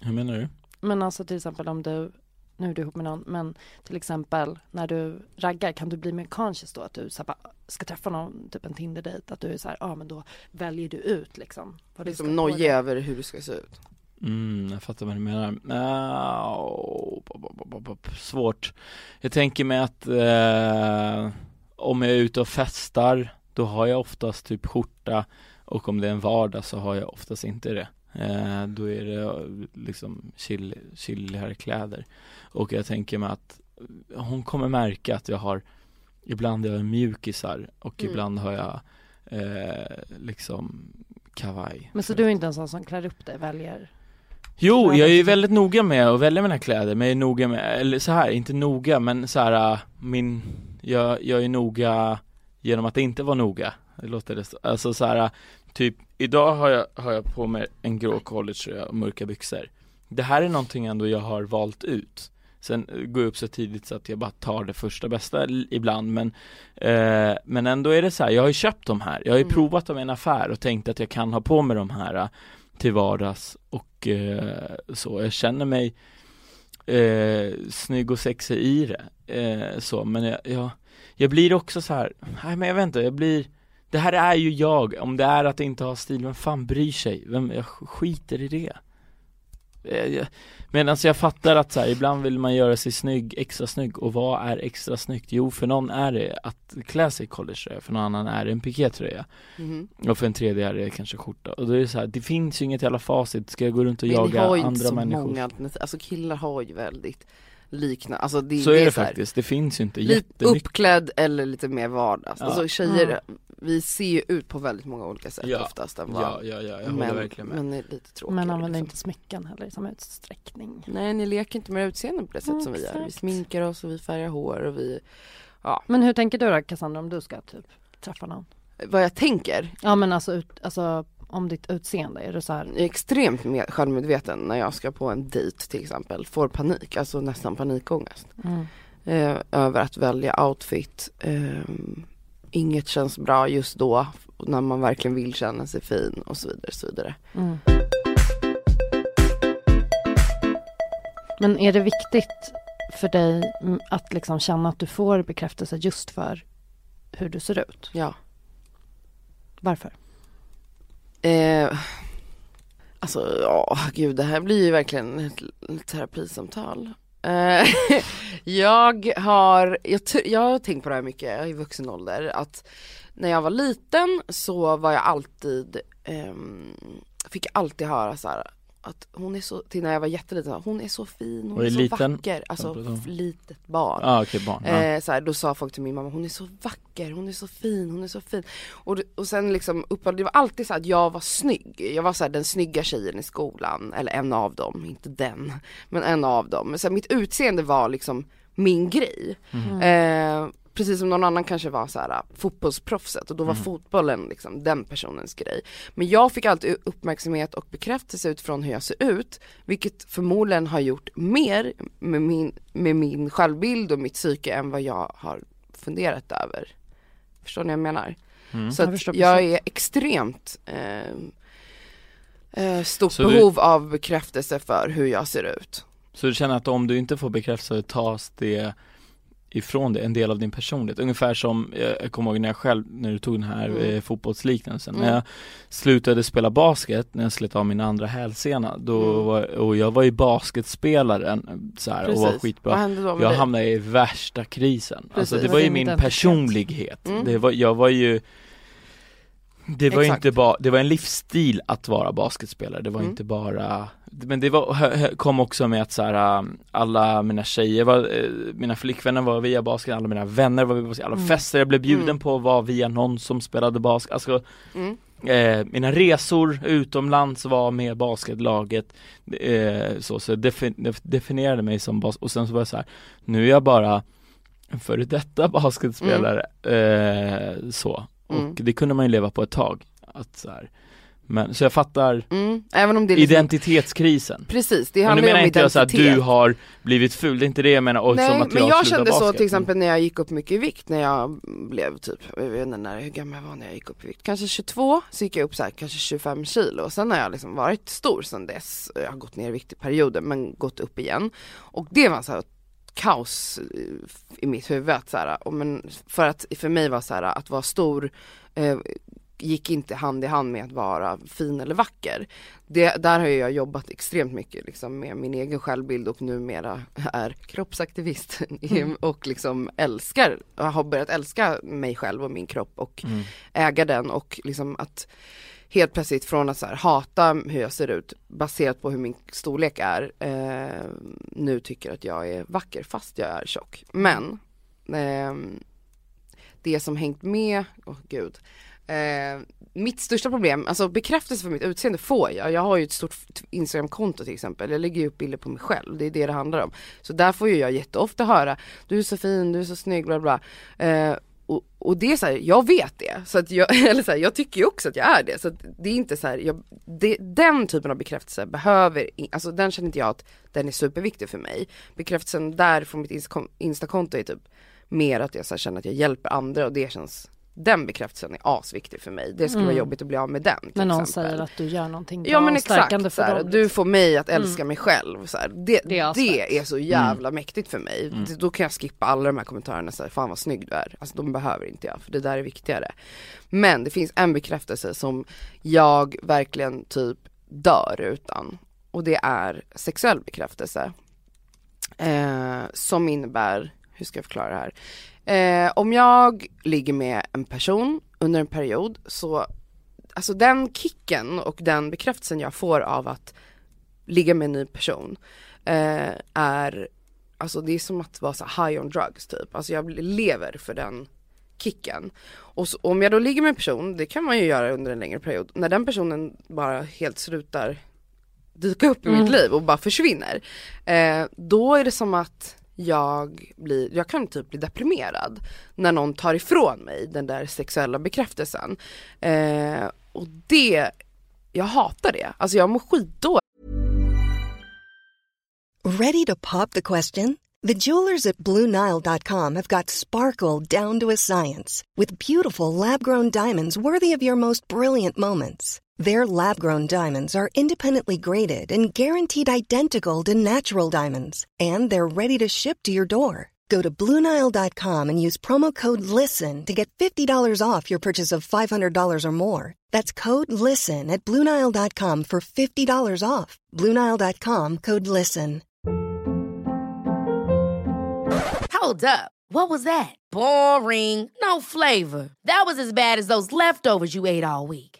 Hur menar du? Men alltså till exempel om du, nu är du ihop med någon, men till exempel när du raggar kan du bli mer conscious då att du så här, bara, ska träffa någon, typ en Tinder-dejt, att du är så här, ja ah, men då väljer du ut liksom. vad du Liksom på nojig över hur du ska se ut. Mm, jag fattar vad du menar. Pop. Svårt. Jag tänker mig att eh, om jag är ute och festar, då har jag oftast typ skjorta och om det är en vardag så har jag oftast inte det. Eh, då är det eh, liksom chill, chilligare kläder. Och jag tänker mig att hon kommer märka att jag har Ibland har jag mjukisar och Mm. ibland har jag eh, liksom kavaj. Men så du är inte en sån som klär upp dig, väljer? Jo, jag är ju väldigt noga med att välja mina kläder, men jag är noga med, eller så här, inte noga, men så här, äh, min, jag, jag är noga genom att inte vara noga. Det låter det, så- alltså så här, typ, idag har jag, har jag på mig en grå collegetröja och mörka byxor. Det här är någonting ändå jag har valt ut. Sen eh, går jag upp så tidigt så att jag bara tar det första bästa ibland men eh, Men ändå är det så här, jag har ju köpt de här, jag har ju Mm. provat dem i en affär och tänkt att jag kan ha på mig de här äh, till vardags och eh, så, jag känner mig eh, snygg och sexig i det, eh, så, men jag, jag, jag blir också så här, nej men jag vet inte, jag blir Det här är ju jag, om det är att inte ha stil, vem fan bryr sig? Vem, jag skiter i det Eh, jag- Men alltså jag fattar att så här, ibland vill man göra sig snygg, extra snygg och vad är extra snyggt? Jo för någon är det att klä sig i collegetröja, för någon annan är det en pikétröja Mhm. och för en tredje är det kanske skjorta och då är det så här, det finns ju inget jävla facit, ska jag gå runt och Men ni jaga har ju inte andra så människor? många alternativ, alltså killar har ju väldigt liknande, alltså det, Så är det så här, faktiskt, det finns ju inte Lite jättemycket uppklädd eller lite mer vardags, Ja. alltså tjejer, Mm. Vi ser ju ut på väldigt många olika sätt Ja. oftast än Ja, vad ja, ja, jag håller men, verkligen med men är lite tråkigare Men använder liksom. inte smycken heller i samma utsträckning. Nej ni leker inte med utseende på det sätt Mm, som vi gör, vi sminkar oss och vi färgar hår och vi, Men hur tänker du då Cassandra om du ska typ träffa någon? vad jag tänker, Ja men alltså, ut, alltså om ditt utseende, är du så här, jag är extremt med, självmedveten när jag ska på en dejt till exempel, får panik, alltså nästan panikångest. mm. eh, över att välja outfit. ehm, inget känns bra just då när man verkligen vill känna sig fin och så vidare. Så vidare. Mm. Men är det viktigt för dig att liksom känna att du får bekräftelse just för hur du ser ut? Ja. Varför? Eh, alltså ja, gud det här blir ju verkligen ett terapisamtal. Eh, jag har, jag, jag har tänkt på det här mycket i vuxen ålder att när jag var liten så var jag alltid, um, fick alltid höra så här att hon är så, till när jag var jätteliten, hon är så fin, hon är det så liten? vacker, alltså litet barn. Ah, okej barn, ja. Eh, så här, då sa folk till min mamma, hon är så vacker, hon är så fin, hon är så fin. Och, och sen liksom, upp, det var alltid så att jag var snygg. Jag var så här, den snygga tjejen i skolan, eller en av dem, inte den, men en av dem. Men så här, mitt utseende var liksom min grej. Mhm. Eh, precis som någon annan kanske var så här fotbollsproffset och då var Mm. fotbollen liksom den personens grej. Men jag fick alltid uppmärksamhet och bekräftelse utifrån hur jag ser ut, vilket förmodligen har gjort mer med min, med min självbild och mitt psyke än vad jag har funderat över. Förstår ni vad jag menar? Mm. Så Jag jag är extremt eh, eh, stort Så du- behov av bekräftelse för hur jag ser ut. Så du känner att om du inte får bekräftelse tas det ifrån dig, en del av din personlighet. Ungefär som, eh, jag kommer ihåg när jag själv, när du tog den här Mm. eh, fotbollsliknelsen. Mm. När jag slutade spela basket, när jag slet av min andra hälsena, då Mm. var, och jag var ju basketspelaren så här, och var Vad skitbra. hände då med Jag dig? hamnade i värsta krisen. Alltså Precis. det Det var ju min personlighet. Mm. Det var, jag var ju det var Exakt. inte bara, det var en livsstil att vara basketspelare, det var Mm. inte bara Men det var, kom också med att så här, um, alla mina tjejer var, eh, mina flickvänner var via basket, alla mina vänner var via basket, alla Mm. fester jag blev bjuden Mm. på var via någon som spelade basket, alltså Mm. Eh, mina resor utomlands var med basketlaget eh, så, så jag defi- def- definierade mig som bas och sen så var jag så här, nu är jag bara en före detta basketspelare eh, så, och Mm. det kunde man ju leva på ett tag att så här. Men, så jag fattar Mm. Även om det liksom, identitetskrisen. Precis, det Men nu handlar ju menar om inte jag så att identitet. du har blivit ful, det är inte det jag menar och Nej som att men jag jag kände så basket. till exempel när jag gick upp mycket i vikt när jag blev typ, jag vet inte när, hur gammal jag var när jag gick upp i vikt, kanske 22 så gick jag upp så här, kanske 25 kilo och sen har jag liksom varit stor sen dess. Jag har gått ner i vikt i perioder men gått upp igen. Och det var så här kaos i mitt huvud att så här, och men för att för mig var så här att vara stor eh, gick inte hand i hand med att vara fin eller vacker. Det, där har jag jobbat extremt mycket liksom, med min egen självbild och numera är kroppsaktivist Mm. och liksom älskar, har börjat älska mig själv och min kropp och Mm. äga den och liksom att helt plötsligt från att här, hata hur jag ser ut baserat på hur min storlek är eh, nu tycker att jag är vacker fast jag är tjock. Men ehm, det som hängt med, åh gud, eh, mitt största problem, alltså bekräftelse för mitt utseende får jag. Jag har ju ett stort Instagramkonto till exempel. Jag lägger ju upp bilder på mig själv. Det är det det handlar om. Så där får ju jag jätteofta höra, du är så fin, du är så snygg, bla bla. Eh, och, och det är så här, jag vet det. Så att jag, eller så här, jag tycker ju också att jag är det. Så att det är inte så här, jag, det, den typen av bekräftelse behöver, alltså den känner inte jag att den är superviktig för mig. Bekräftelsen där från mitt instakonto är typ mer att jag så här, känner att jag hjälper andra och det känns den bekräftelsen är asviktig för mig. Det skulle vara Mm. jobbigt att bli av med den till Men någon exempel. säger att du gör någonting bra Ja men exakt, för dem. liksom. du får mig att älska mig själv. Så här, det, Det det, är är asfett. så jävla mäktigt för mig. Det- Då kan jag skippa alla de här kommentarerna, så här, fan vad snygg du är. Alltså de behöver inte jag, för det där är viktigare. Men det finns en bekräftelse som jag verkligen typ dör utan. Och det är sexuell bekräftelse. Eh, som innebär, hur ska jag förklara det här? Eh, om jag ligger med en person under en period så alltså den kicken och den bekräftelsen jag får av att ligga med en ny person eh, är, alltså det är som att vara så high on drugs typ. Alltså jag lever för den kicken. Och så, om jag då ligger med en person, det kan man ju göra under en längre period, när den personen bara helt slutar dyka upp i mitt liv och bara försvinner. Eh, då är det som att jag blir, jag kan typ bli deprimerad när någon tar ifrån mig den där sexuella bekräftelsen. Eh, och det, jag hatar det. Alltså jag mår skitdåligt Ready to pop the question? The jewelers at BlueNile.com have got sparkle down to a science with beautiful lab grown diamonds worthy of your most brilliant moments. Their lab grown diamonds are independently graded and guaranteed identical to natural diamonds, and they're ready to ship to your door. Go to BlueNile.com and use promo code LISTEN to get $50 off your purchase of $500 or more. That's code LISTEN at BlueNile.com for $50 off. BlueNile.com code LISTEN. Hold up. What was that? Boring. No flavor. That was as bad as those leftovers you ate all week.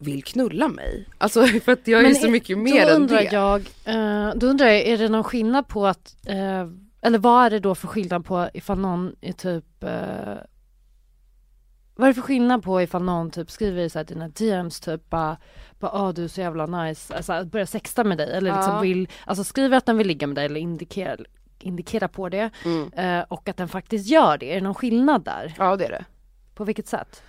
vill knulla mig. Alltså för att jag är så är- mycket mer än det. Jag, eh, då undrar jag, är det någon skillnad på att, eh, eller vad är det då för skillnad på ifall någon är typ, eh, vad är det för skillnad på ifall någon typ skriver i så här dina DMs typ bara, bara ah, du är så jävla nice, alltså börjar sexta med dig eller liksom Ja. vill, alltså skriver att den vill ligga med dig eller indikerar, indikerar på det Mm. och att den faktiskt gör det, är det någon skillnad där? Ja det är det. På vilket sätt?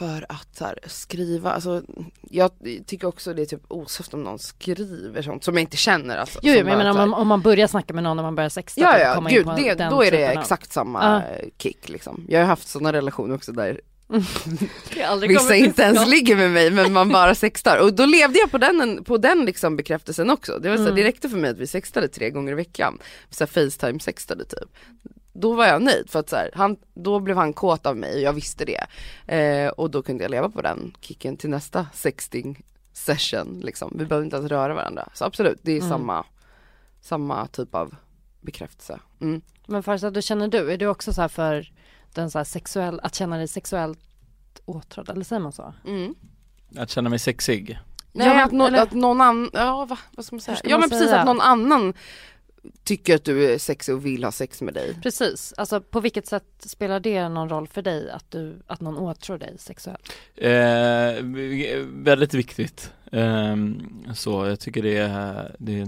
För att här, skriva, alltså jag tycker också det är typ osoft om någon skriver sånt som jag inte känner alltså. Jo, jo men bara här- om, man, om man börjar snacka med någon när man börjar sexta Ja ja, gud på det, då är det exakt samma eh, kick liksom. Jag har haft sådana relationer också där vissa inte ens skott. ligger med mig men man bara sextar. Och då levde jag på den, på den liksom bekräftelsen också. Det, var så, Mm. räckte för mig att vi sextade tre gånger i veckan. Så Facetime sextade typ. Då var jag nöjd för att så här, han, då blev han kåt av mig och jag visste det. Eh, och då kunde jag leva på den kicken till nästa sexting session liksom. Vi behöver inte ens röra varandra. Så absolut, det är Mm. samma, samma typ av bekräftelse. Mm. Men Farsa, då känner du, är du också så här för den så här sexuell, att känna dig sexuellt åtrådd, eller säger man så? Mm. Att känna mig sexig. Nej, Ja, men- att, nå- eller- att någon annan, ja va, vad ska man säga? Hur ska Ja man men precis säga? att någon annan tycker att du är sexig och vill ha sex med dig. Precis, alltså på vilket sätt spelar det någon roll för dig att, du, att någon åtrår dig sexuellt? Eh, väldigt viktigt. Ehm, så jag tycker det är, det är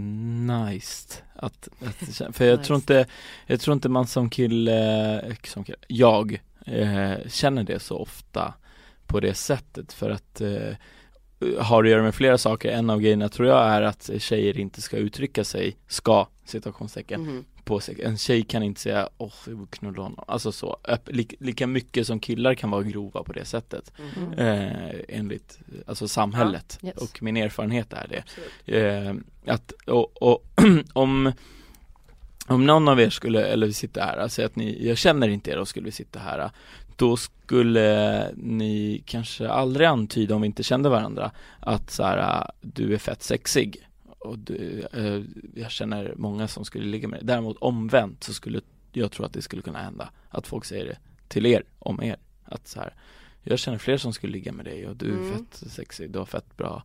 nice att, att för jag Nice. tror inte, jag tror inte man som kille, eh, som kille jag eh, känner det så ofta på det sättet för att eh, har att göra med flera saker. En av grejerna tror jag är att tjejer inte ska uttrycka sig, ska, citationstecken, Mhm. på sig. En tjej kan inte säga åh, jag vill knulla honom. Alltså så, lika, lika mycket som killar kan vara grova på det sättet. Mhm. Eh, enligt, alltså samhället. Ja, yes. Och min erfarenhet är det. Eh, att, och, och om om någon av er skulle, eller vi sitter här, säg att ni, jag känner inte er och skulle vi sitta här Då skulle ni kanske aldrig antyda om vi inte kände varandra Att så här, du är fett sexig Och du, eh, jag känner många som skulle ligga med dig Däremot omvänt så skulle jag tro att det skulle kunna hända Att folk säger det till er, om er Att så här, jag känner fler som skulle ligga med dig och du är Mm. fett sexig, du har fett bra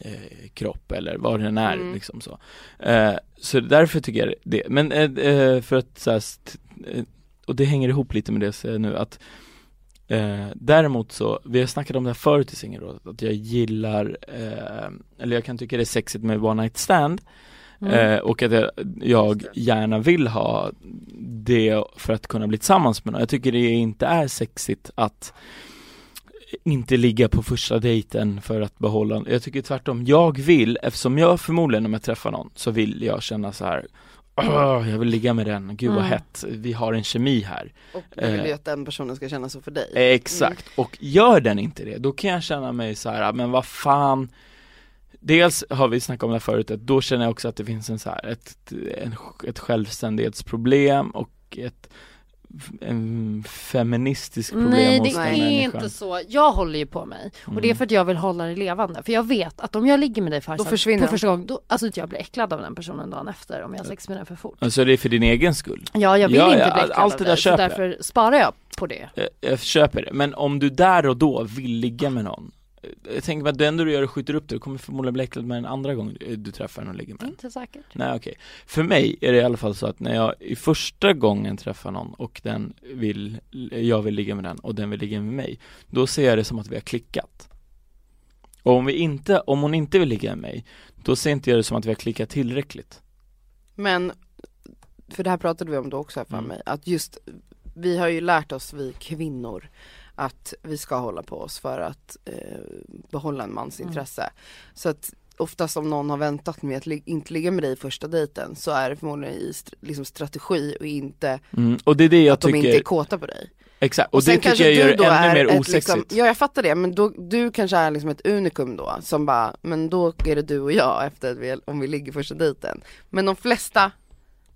eh, kropp eller vad det än är Mm. liksom så eh, Så därför tycker jag det, men eh, eh, för att så här, eh, och det hänger ihop lite med det jag säger nu att eh, Däremot så, vi har snackat om det här förut i singelrådet, att jag gillar, eh, eller jag kan tycka det är sexigt med one night stand Mm. Eh, och att jag, jag gärna vill ha det för att kunna bli tillsammans med någon. Jag tycker det inte är sexigt att inte ligga på första dejten för att behålla, jag tycker tvärtom, jag vill, eftersom jag förmodligen om jag träffar någon så vill jag känna så här "Åh, jag vill ligga med den, gud vad Mm. hett, vi har en kemi här Och du vill ju Eh. att den personen ska känna så för dig. Exakt, och gör den inte det, då kan jag känna mig så här, men vad fan Dels har vi snackat om det här förut, att då känner jag också att det finns en så här, ett, en, ett självständighetsproblem och ett en feministisk problem Nej det är människan. inte så, jag håller ju på mig och det är Mm. för att jag vill hålla det levande för jag vet att om jag ligger med dig Farzad försvinner på första gången, då, alltså jag blir äcklad av den personen dagen efter om jag har sex med den för fort Alltså det är för din egen skull. Ja jag vill Ja, inte ja, bli äcklad allt av det där dig, så köper jag. därför sparar jag på det Jag, jag köper det, men om du där och då vill ligga med någon Jag tänker mig att det enda du gör är att skjuter upp det, du kommer förmodligen bli äcklad med den andra gången du, du träffar den och ligger med den. Inte säkert. Nej okej, för mig är det i alla fall så att när jag i första gången träffar någon och den vill, jag vill ligga med den och den vill ligga med mig Då ser jag det som att vi har klickat. Och om vi inte, om hon inte vill ligga med mig Då ser inte jag det som att vi har klickat tillräckligt. Men, för det här pratade vi om då också här för Mm. mig, att just vi har ju lärt oss, vi kvinnor, att vi ska hålla på oss för att eh, behålla en mans Mm. intresse. Så att oftast om någon har väntat med att li- inte ligga med dig i första dejten så är det förmodligen i st- liksom strategi och inte mm. Och det är det jag att de inte tycker, är kåta på dig. exakt, och, sen det tycker jag gör det ännu mer osexigt Liksom, ja jag fattar det, men då, du kanske är liksom ett unikum då som bara, men då är det du och jag efter att vi, om vi ligger första dejten. Men de flesta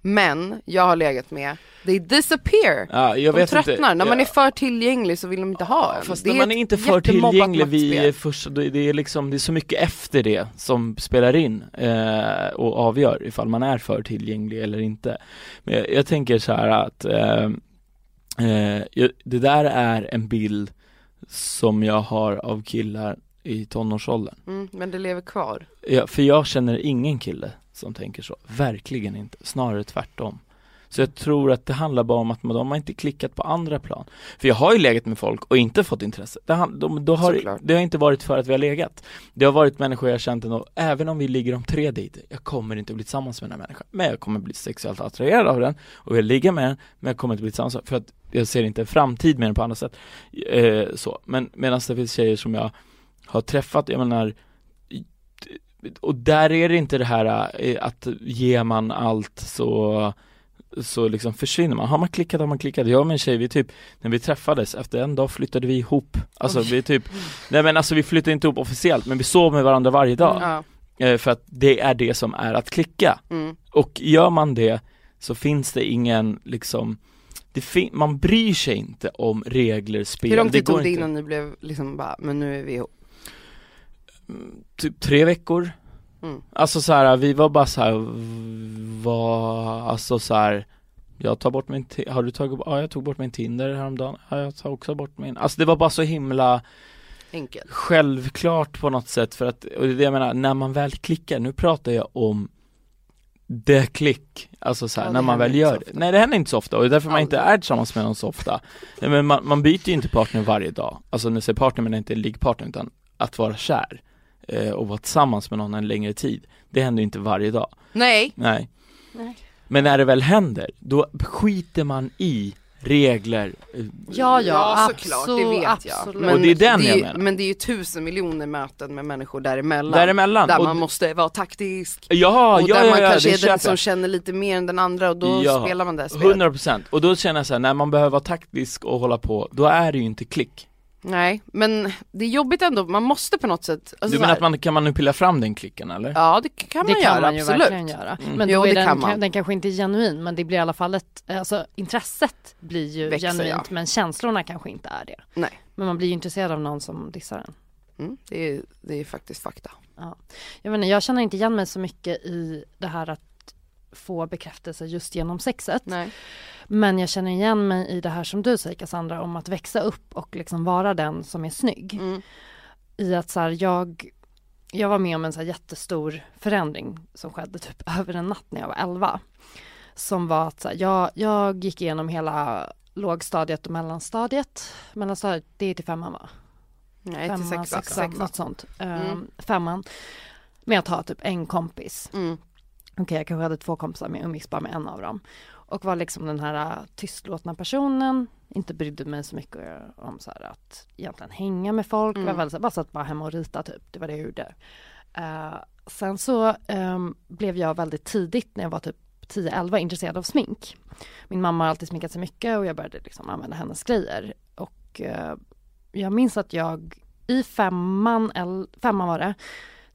män jag har legat med, they disappear. Ja, jag de tröttnar, inte. när man Ja. är för tillgänglig så vill de inte ha en. Fast Det när man är inte för tillgänglig, vi är först, det är liksom, det är så mycket efter det som spelar in eh, och avgör ifall man är för tillgänglig eller inte. Men jag, jag tänker så här att eh, eh, det där är en bild som jag har av killar i tonårsåldern. Mm, men det lever kvar. Ja, för jag känner ingen kille som tänker så, verkligen inte, snarare tvärtom. Så jag tror att det handlar bara om att man- de har inte klickat på andra plan. För jag har ju legat med folk och inte fått intresse. Det, han- de, då har, det har inte varit för att vi har legat. Det har varit människor jag har känt ändå, även om vi ligger om tre dejter, jag kommer inte bli tillsammans med den här människan. Men jag kommer bli sexuellt attraherad av den och vill ligga med den, men jag kommer inte bli tillsammans för att jag ser inte en framtid med den på andra sätt. Eh, så. Men medan det finns tjejer som jag har träffat, jag menar och där är det inte det här eh, att ger man allt så så liksom försvinner man. Har man klickat har man klickat. Jag och min tjej, vi typ, när vi träffades, efter en dag flyttade vi ihop. Alltså vi typ, nej men alltså vi flyttade inte ihop officiellt, men vi sov med varandra varje dag. Ja. Eh, För att det är det som är att klicka. Mm. Och gör man det så finns det ingen liksom man bryr sig inte om regler, spel. Hur lång tid tog det innan ni blev liksom bara, men nu är vi ihop? Typ tre veckor. Mm. Alltså så här, vi var bara så här, vad, alltså så här. Jag tar bort min, har du tagit, ja jag tog bort min Tinder häromdagen, ja jag tar också bort min, alltså det var bara så himla Enkelt. självklart på något sätt för att, och det är det jag menar, när man väl klickar, nu pratar jag om det klick, alltså så här, Ja, när man väl gör det. Nej det händer inte så ofta och det är därför man inte Aldrig. är tillsammans med någon så ofta. Nej, men man, man byter ju inte partner varje dag, alltså jag säger partner jag inte liggpartner utan att vara kär eh, och vara tillsammans med någon en längre tid. Det händer inte varje dag. Nej, Nej. Nej. Men när det väl händer, då skiter man i regler. eh, Ja, ja, såklart, det vet jag. absolut. Och det är den det jag ju, menar. Men det är ju tusen miljoner möten med människor däremellan. Däremellan. Där Och- man måste vara taktisk. Ja, och ja, där ja, man ja, kanske det är den som jag. känner lite mer än den andra och då Ja, spelar man det här spelet. 100 procent, och då känner jag så här, när man behöver vara taktisk och hålla på, då är det ju inte klick. Nej, men det är jobbigt ändå, man måste på något sätt. Alltså du menar att man kan manipulera fram den klicken eller? Ja det kan man det göra, kan man ju absolut. verkligen göra. Mm. Men Jo, det den, kan man. den kanske inte är genuin men det blir i alla fall ett, alltså intresset blir ju Växer, genuint ja. men känslorna kanske inte är det. Nej. Men man blir ju intresserad av någon som dissar en. Mm, det, är, det är faktiskt fakta. Jag vet inte, jag känner inte igen mig så mycket i det här att få bekräftelse just genom sexet. Nej. Men jag känner igen mig i det här som du säger Cassandra om att växa upp och liksom vara den som är snygg. Mm. I att så här, jag, jag var med om en så jättestor förändring som skedde typ över en natt när jag var 11. Som var att här, jag, jag gick igenom hela lågstadiet och mellanstadiet. Mellanstadiet, det är till femman va? Nej till Femman, sexa. sexan, sexa. något sånt. Mm. Femman. Med att ha typ en kompis. Mm. Okej, jag kanske hade två kompisar men jag umgicks bara med en av dem. Och var liksom den här äh, tystlåtna personen, inte brydde mig så mycket om så här att egentligen hänga med folk. Mm. Var väl så här, bara satt bara hemma och rita typ, det var det jag gjorde. Eh, sen så ehm, blev jag väldigt tidigt när jag var typ 10-11 intresserad av smink. Min mamma har alltid sminkat sig mycket och jag började liksom använda hennes grejer. Och eh, jag minns att jag i femman, el, femman var det,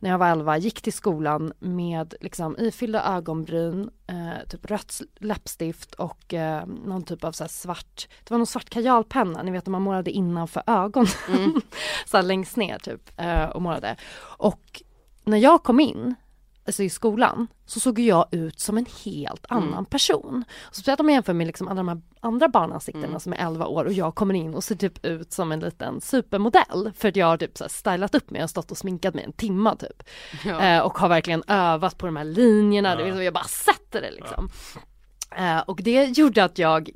när jag var 11 gick till skolan med liksom ifyllda ögonbryn, eh, typ rött läppstift och eh, någon typ av så svart, det var någon svart kajalpenna, ni vet när man målade innanför ögonen, Mm. så längst ner typ eh, och målade. Och när jag kom in, alltså i skolan, så såg jag ut som en helt annan Mm. person. Speciellt om jag jämför med liksom alla de här andra barnansiktena Mm. som är 11 år och jag kommer in och ser typ ut som en liten supermodell. För att jag har typ så stylat upp mig och stått och sminkat mig en timma typ. Ja. Eh, och har verkligen övat på de här linjerna, Ja. jag bara sätter det liksom. Eh, och det gjorde att jag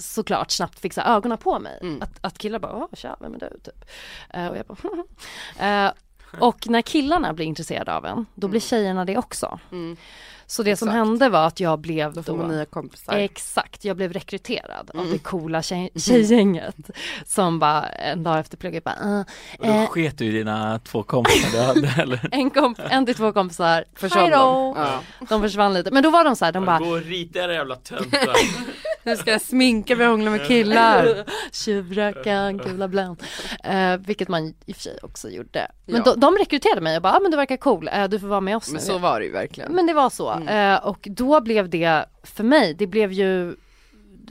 såklart snabbt här ögonen på mig. Mm. Att, att killar bara, åh tja, vem är du? Typ. Eh, och jag bara, och när killarna blir intresserade av en, då blir tjejerna det också. Mm. Så det som Exakt. hände var att jag blev Då får man nya kompisar. Exakt, jag blev rekryterad av Mm. det coola tjej, tjejgänget som bara en dag efter plugget bara, uh, Och då eh, sket du i dina två kompisar du hade eller? en, komp- en till två kompisar, Försvann de? Ja. De försvann lite, men då var de så här, de bara Gå och rita era jävla töntar. Nu ska jag sminka mig och hångla med killar. tjuvröka, gula blönt. Eh, vilket man i och för sig också gjorde. Men Ja. de, de rekryterade mig och bara, ah, men du verkar cool, eh, du får vara med oss Men nu. så var det ju verkligen. Men det var så. Mm. Eh, och då blev det, för mig, det blev ju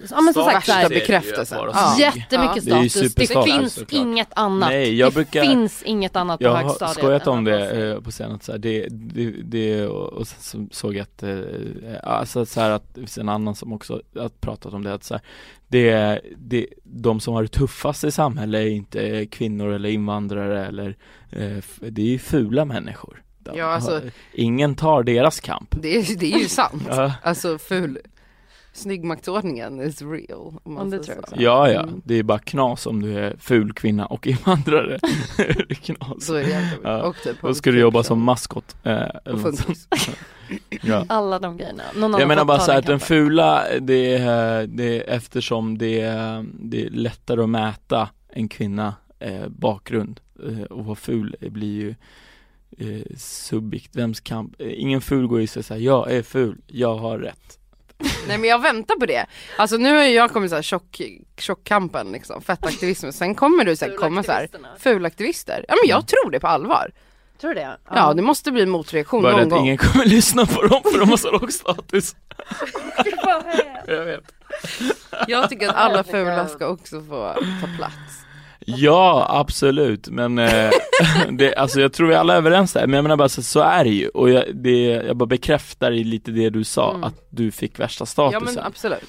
Ja men som sagt så Värsta här, bekräftelsen. Vara Ja. jättemycket Det ju status. Det, superstatus, finns såklart. inget annat. Nej, jag det brukar- finns inget annat på Jag har högstadiet. skojat om det eh, på scenen att så här, det, det, det och, så såg jag att, eh, alltså så här att det finns en annan som också har pratat om det att så här, det, det, de som har det tuffast i samhället är inte kvinnor eller invandrare eller, eh, det är ju fula människor. Ja, alltså- Ingen tar deras kamp. Det, är, det är ju sant. Ja, Alltså ful Snyggmaktordningen is real. Om man det säger tror jag så. också. ja, ja, Mm. det är bara knas om du är ful kvinna och invandrare. knas. Så är det. Ja. Och typ Då ska du jobba som maskot. Eh, Och ja. Alla de grejerna. Någon Jag menar bara så att den fula, det är, det är eftersom det är, det är lättare att mäta en kvinna eh, bakgrund eh, och vara ful det blir ju eh, subjekt, vems kamp, eh, ingen ful går i sig såhär, jag är ful, jag har rätt. Nej men jag väntar på det. Alltså nu har jag kommit såhär tjock, tjockkampen liksom, fettaktivism. Sen kommer du säkert komma såhär fulaktivister. Ja men jag tror det på allvar. Tror du det? Ja det måste bli en motreaktion Bara någon att gång. ingen kommer lyssna på dem för de har så låg status. jag vet. Jag tycker att alla fula ska också få ta plats. Ja, absolut, men eh, det, alltså jag tror vi alla är överens där, men jag menar bara så, så är det ju och jag, det, jag bara bekräftar i lite det du sa, Mm. att du fick värsta Ja statusen. men absolut.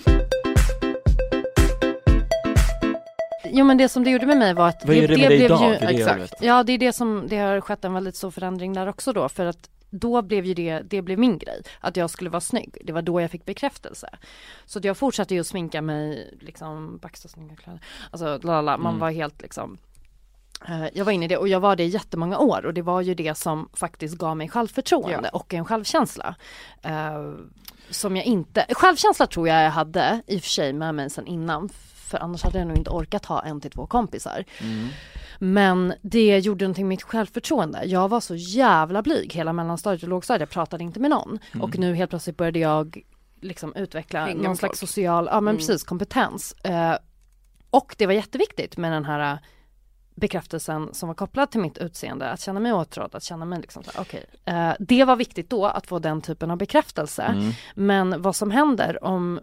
Jo men det som det gjorde med mig var att Vad det idag? Det är det jag exakt. Ja det är det som, det har skett en väldigt stor förändring där också då för att då blev ju det, det blev min grej, att jag skulle vara snygg. Det var då jag fick bekräftelse. Så jag fortsatte ju att sminka mig, liksom baxa snygga kläder. Alltså lalala, man Mm. var helt liksom eh, jag var inne i det och jag var det i jättemånga år och det var ju det som faktiskt gav mig självförtroende och en självkänsla. Eh, som jag inte, självkänsla tror jag jag hade i och för sig med mig sedan innan för annars hade jag nog inte orkat ha en till två kompisar. Mm. Men det gjorde någonting med mitt självförtroende. Jag var så jävla blyg hela mellanstadiet och lågstadiet. Jag pratade inte med någon. Mm. Och nu helt plötsligt började jag liksom utveckla Hänga någon slags folk. social, ja men Mm. precis, kompetens. Eh, och det var jätteviktigt med den här eh, bekräftelsen som var kopplad till mitt utseende, att känna mig åtrådd, att känna mig liksom så här, okej. Eh, det var viktigt då att få den typen av bekräftelse. Mm. Men vad som händer om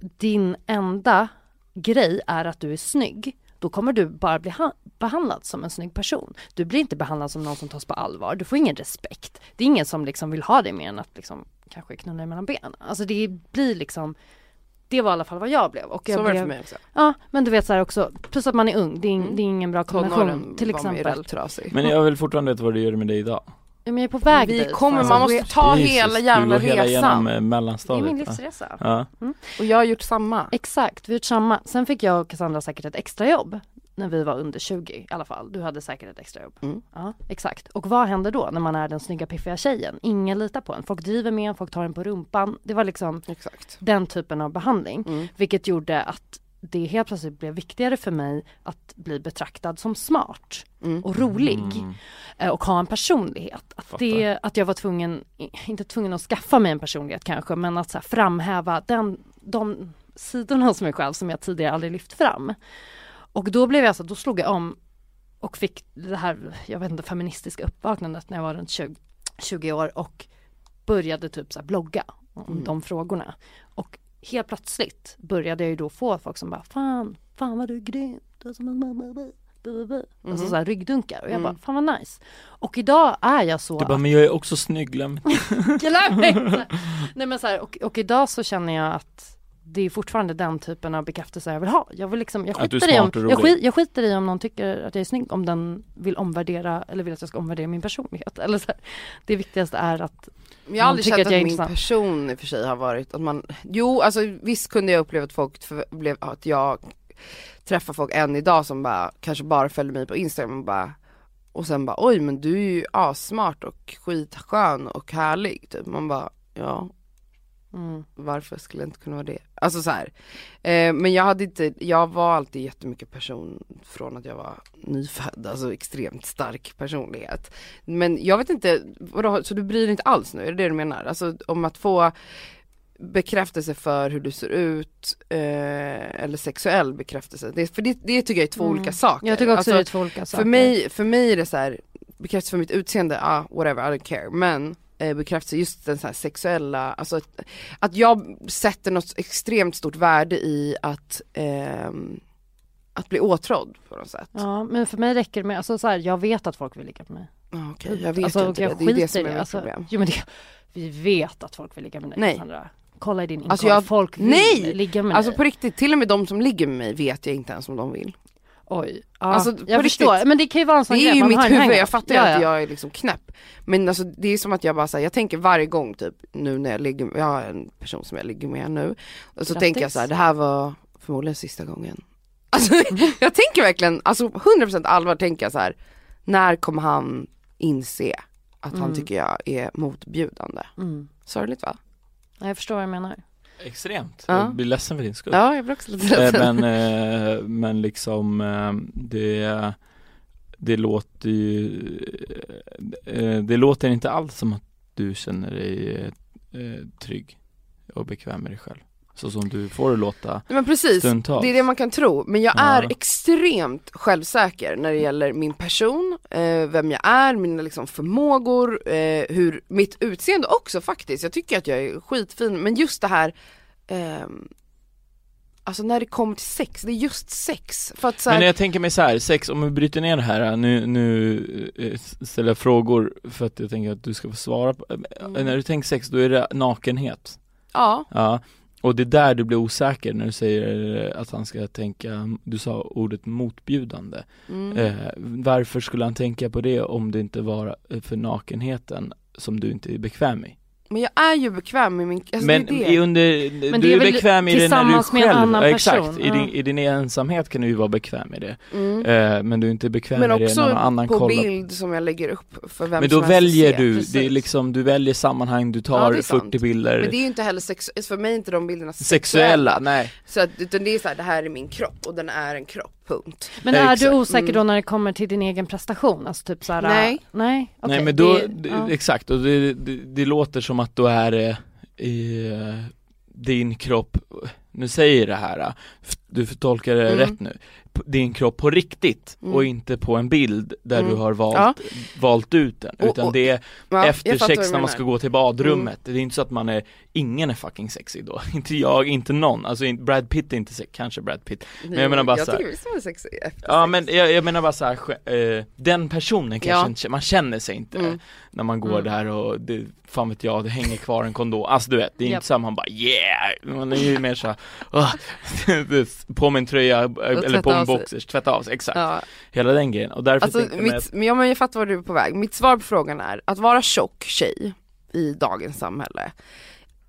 din enda grej är att du är snygg, då kommer du bara bli ha- behandlad som en snygg person. Du blir inte behandlad som någon som tas på allvar. Du får ingen respekt. Det är ingen som liksom vill ha dig mer än att liksom kanske knulla dig mellan benen. Alltså det blir liksom det var i alla fall vad jag blev. Och jag Så var det blev, för mig också. Ja, men du vet så här också, plus att man är ung, det är, Mm. det är ingen bra kombination. Till exempel. Men jag vill fortfarande veta vad det gör med dig idag. Ja, men jag är på väg Vi dit. kommer, Fan, man måste ta Jesus, hela jävla du går hela resan. igenom eh, Det är mellanstadiet. min livsresa. Ja. Och jag har gjort samma. Exakt, vi har gjort samma. Sen fick jag och Cassandra säkert ett extrajobb när vi var under 20 i alla fall. Du hade säkert ett extrajobb. Mm. Ja, exakt. Och vad händer då när man är den snygga piffiga tjejen? Ingen litar på en. Folk driver med en, folk tar en på rumpan. Det var liksom Exakt. den typen av behandling. Mm. Vilket gjorde att det helt plötsligt blev viktigare för mig att bli betraktad som smart Mm. och rolig. Mm. eh, Och ha en personlighet. Att, Fattar. det, att jag var tvungen, inte tvungen att skaffa mig en personlighet kanske, men att så här, framhäva den, de sidorna hos mig själv som jag tidigare aldrig lyft fram. Och då blev jag så, då slog jag om och fick det här, jag vet inte, feministiska uppvaknandet när jag var runt 20, 20 år och började typ så här blogga om Mm. de frågorna. Och helt plötsligt började jag ju då få folk som bara, fan, fan vad du är grym. Du är som en mamma. bu, bu, bu." Alltså Mhm. så här ryggdunkar och jag Mm. bara, fan vad nice. Och idag är jag så Du bara, men jag är också snygg, glöm inte. Glöm inte! Nej men så här, och, och idag så känner jag att det är fortfarande den typen av bekräftelse jag vill ha. Jag vill liksom, jag skiter, i om, jag, skit, jag skiter i om någon tycker att jag är snygg, om den vill omvärdera eller vill att jag ska omvärdera min personlighet. Eller så här. Det viktigaste är att, jag har aldrig tycker känt att jag att, är min intressant. person i och för sig har varit att man, jo alltså visst kunde jag uppleva att folk, för, blev, att jag träffar folk än idag som bara, kanske bara följer mig på Instagram och bara och sen bara oj men du är ju assmart och skitskön och härlig typ. Man bara ja mm, varför skulle jag inte kunna vara det? Alltså så här. Eh, men jag hade inte, jag var alltid jättemycket person från att jag var nyfödd, alltså extremt stark personlighet. Men jag vet inte, vadå, så du bryr dig inte alls nu, är det det du menar? Alltså om att få bekräftelse för hur du ser ut, eh, eller sexuell bekräftelse, det, för det, det tycker jag är två Mm. olika saker. jag tycker också Alltså, det är två olika saker. för mig, för mig är det så här, bekräftelse för mitt utseende, ah whatever, I don't care. Men eh, bekräftelse just den så här sexuella, alltså att, att jag sätter något extremt stort värde i att ehm, att bli åtrådd på något sätt. Ja men för mig räcker det med, alltså så här, jag vet att folk vill ligga med mig. Ah, Okej, jag vet Alltså, inte jag det, det är det som är mitt Alltså, problem. Jo men det, vi vet att folk vill ligga med dig Nej. Cassandra. Kolla i din Alltså, inkorg, jag- folk vill Nej! ligga med Alltså dig. på riktigt, till och med de som ligger med mig vet jag inte ens om de vill. Oj, ja, Alltså, jag förstår. riktigt. Men det kan ju vara en sån Det är ju mitt huvud, jag fattar Ja, ju att ja. jag är liksom knäpp. Men alltså det är som att jag bara säger, jag tänker varje gång typ nu när jag ligger, jag har en person som jag ligger med nu. Och så Grattis. tänker jag så här, det här var förmodligen sista gången. Alltså jag tänker verkligen, alltså 100% allvar tänker jag så här, när kommer han inse att han Mm. tycker jag är motbjudande? Mm. Sorgligt va? Ja, Jag förstår vad jag menar. Extremt. Ja. Jag blir ledsen för din skull. Ja, jag blir också lite Eh, ledsen. men, eh, men liksom eh, det, det låter ju, det låter inte alls som att du känner dig trygg och bekväm med dig själv. Så som du får det låta Men precis, stundtals. det är det man kan tro. Men jag Ja. är extremt självsäker när det gäller min person, eh, vem jag är, mina liksom förmågor, eh, hur mitt utseende också faktiskt. Jag tycker att jag är skitfin, men just det här ehm, Alltså när det kommer till sex, det är just sex. För att så här, Men jag tänker mig så här, sex, om vi bryter ner det här, nu, nu eh, ställer jag frågor för att jag tänker att du ska få svara på, eh, Mm. när du tänker sex då är det nakenhet ja, Ja, Och det är där du blir osäker när du säger att han ska tänka, du sa ordet motbjudande. Mm. Eh, varför skulle han tänka på det om det inte var för nakenheten som du inte är bekväm i? Men jag är ju bekväm med min, alltså Men det är i det. under, Men du det är är bekväm i det när du tillsammans med en själv, annan ja, exakt, person, i, din, ja. i din ensamhet kan du ju vara bekväm i det. Mm. Eh, men du är inte bekväm Men i det när någon också annan på kollar. bild som jag lägger upp för vem Men som då att väljer se. du, det är Precis. liksom, du väljer sammanhang, du Ja, tar är 40 sant. bilder Men det är ju inte heller sexuellt, för mig är inte de bilderna sexuella, nej. Så att, utan det är så här, det här är min kropp och den är en kropp, punkt. Men är Exakt. du osäker Mm. då när det kommer till din egen prestation? Alltså typ såhär, Nej. Nej, okej, nej men då, det- det, ja. exakt, och det, det, det låter som att då är det i eh, din kropp, nu säger jag det här, eh, du får tolka det Mm. rätt nu, din kropp på riktigt Mm. och inte på en bild där Mm. du har valt, Ja. valt ut den, Och- utan och- det är Ja, efter jag sex när man ska gå till badrummet, det är inte så att man är, ingen är fucking sexig då, inte jag, inte någon, alltså Brad Pitt är inte sexig, kanske Brad Pitt Men jag menar bara jag så här- tycker visst man är sexig efter Ja sex. men jag, jag menar bara så här, sk- eh, den personen kanske Ja. inte, man känner sig inte Mm. När man går Mm. där och det, fan vet jag, det hänger kvar en kondom, alltså du vet, det är Japp. inte så att man bara yeah, man är ju mer såhär, oh, på en tröja, eh, eller på sig. boxers, tvätta av sig, exakt, Ja, hela den grejen, och därför alltså mitt, men, ja, men jag fattar vad du är på väg. Mitt svar på frågan är att vara tjock tjej i dagens samhälle.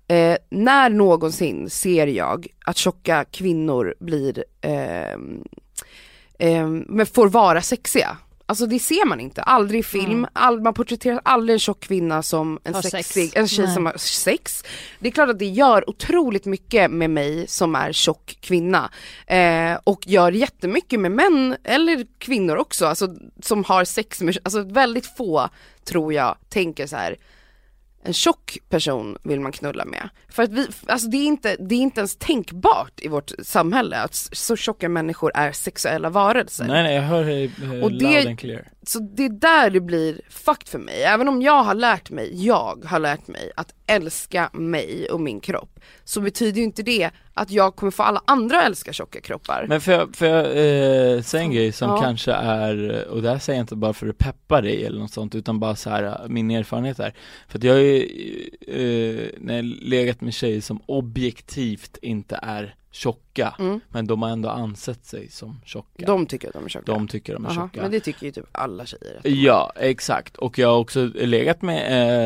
Eh, när någonsin ser jag att tjocka kvinnor blir, ehm, ehm, men får vara sexiga. Alltså det ser man inte, aldrig i film, Mm. all, man porträtterar aldrig en tjock kvinna som en Har sex. sexig, en tjej Nej. som har sex. Det är klart att det gör otroligt mycket med mig som är tjock kvinna. Eh, och gör jättemycket med män, eller kvinnor också, alltså som har sex med, alltså väldigt få tror jag tänker så här. En tjock person vill man knulla med. För att vi, alltså det är inte, det är inte ens tänkbart i vårt samhälle att så tjocka människor är sexuella varelser. Nej nej jag hör eh, Och loud and clear Så det är där det blir fucked för mig. Även om jag har lärt mig, jag har lärt mig att älska mig och min kropp. Så betyder ju inte det att jag kommer få alla andra att älska tjocka kroppar. Men får jag, får jag eh, säga en grej som Ja. kanske är, och det här säger jag inte bara för att peppa dig eller något sånt utan bara så här min erfarenhet är För att jag ju, eh, när jag legat med tjejer som objektivt inte är tjocka Mm. Men de har ändå ansett sig som tjocka De tycker att de är tjocka. De tycker de är Aha, tjocka Men det tycker ju typ alla tjejer. att är. Ja, exakt. Och jag har också legat med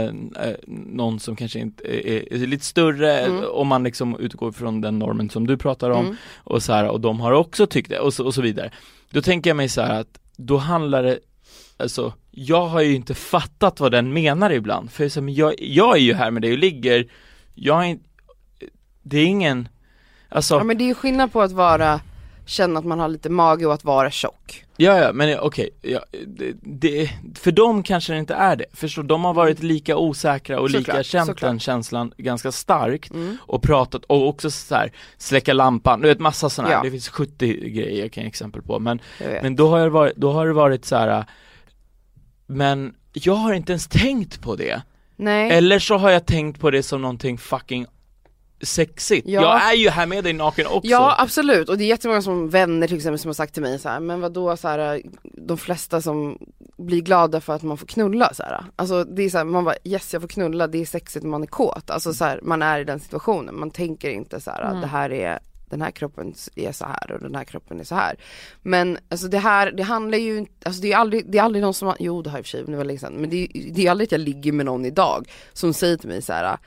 eh, eh, någon som kanske inte är, är lite större, Mm. om man liksom utgår från den normen som du pratar om, Mm. och så här, och de har också tyckt det, och så, och så vidare. Då tänker jag mig så här att, då handlar det, alltså, jag har ju inte fattat vad den menar ibland, för jag, jag, jag är ju här med dig och ligger, jag är det är ingen, alltså Ja men det är ju skillnad på att vara, känna att man har lite mage och att vara tjock. Ja, ja, men okej, ja, det, det, för dem kanske det inte är det, förstår de har varit lika osäkra och lika Såklart, känt såklart. den känslan ganska starkt Mm. och pratat och också så här släcka lampan, du vet massa sådana här, Ja. det finns 70 grejer jag kan ge exempel på men, men då har det varit, då har det varit så här. men jag har inte ens tänkt på det, Nej. eller så har jag tänkt på det som någonting fucking sexigt, Ja. jag är ju här med dig naken också Ja absolut och det är jättemånga som vänner till exempel som har sagt till mig så här, men vad då så här, de flesta som blir glada för att man får knulla så här. Alltså det är så här, man bara yes jag får knulla, det är sexigt man är kåt, alltså så här, man är i den situationen, man tänker inte så här, Mm. det här är den här kroppen är så här och den här kroppen är så här. Men alltså det här, det handlar ju inte, alltså det är aldrig, det är aldrig någon som har, jo det har jag i och för sig, men det var länge sedan, men det är, det är aldrig att jag ligger med någon idag som säger till mig så här.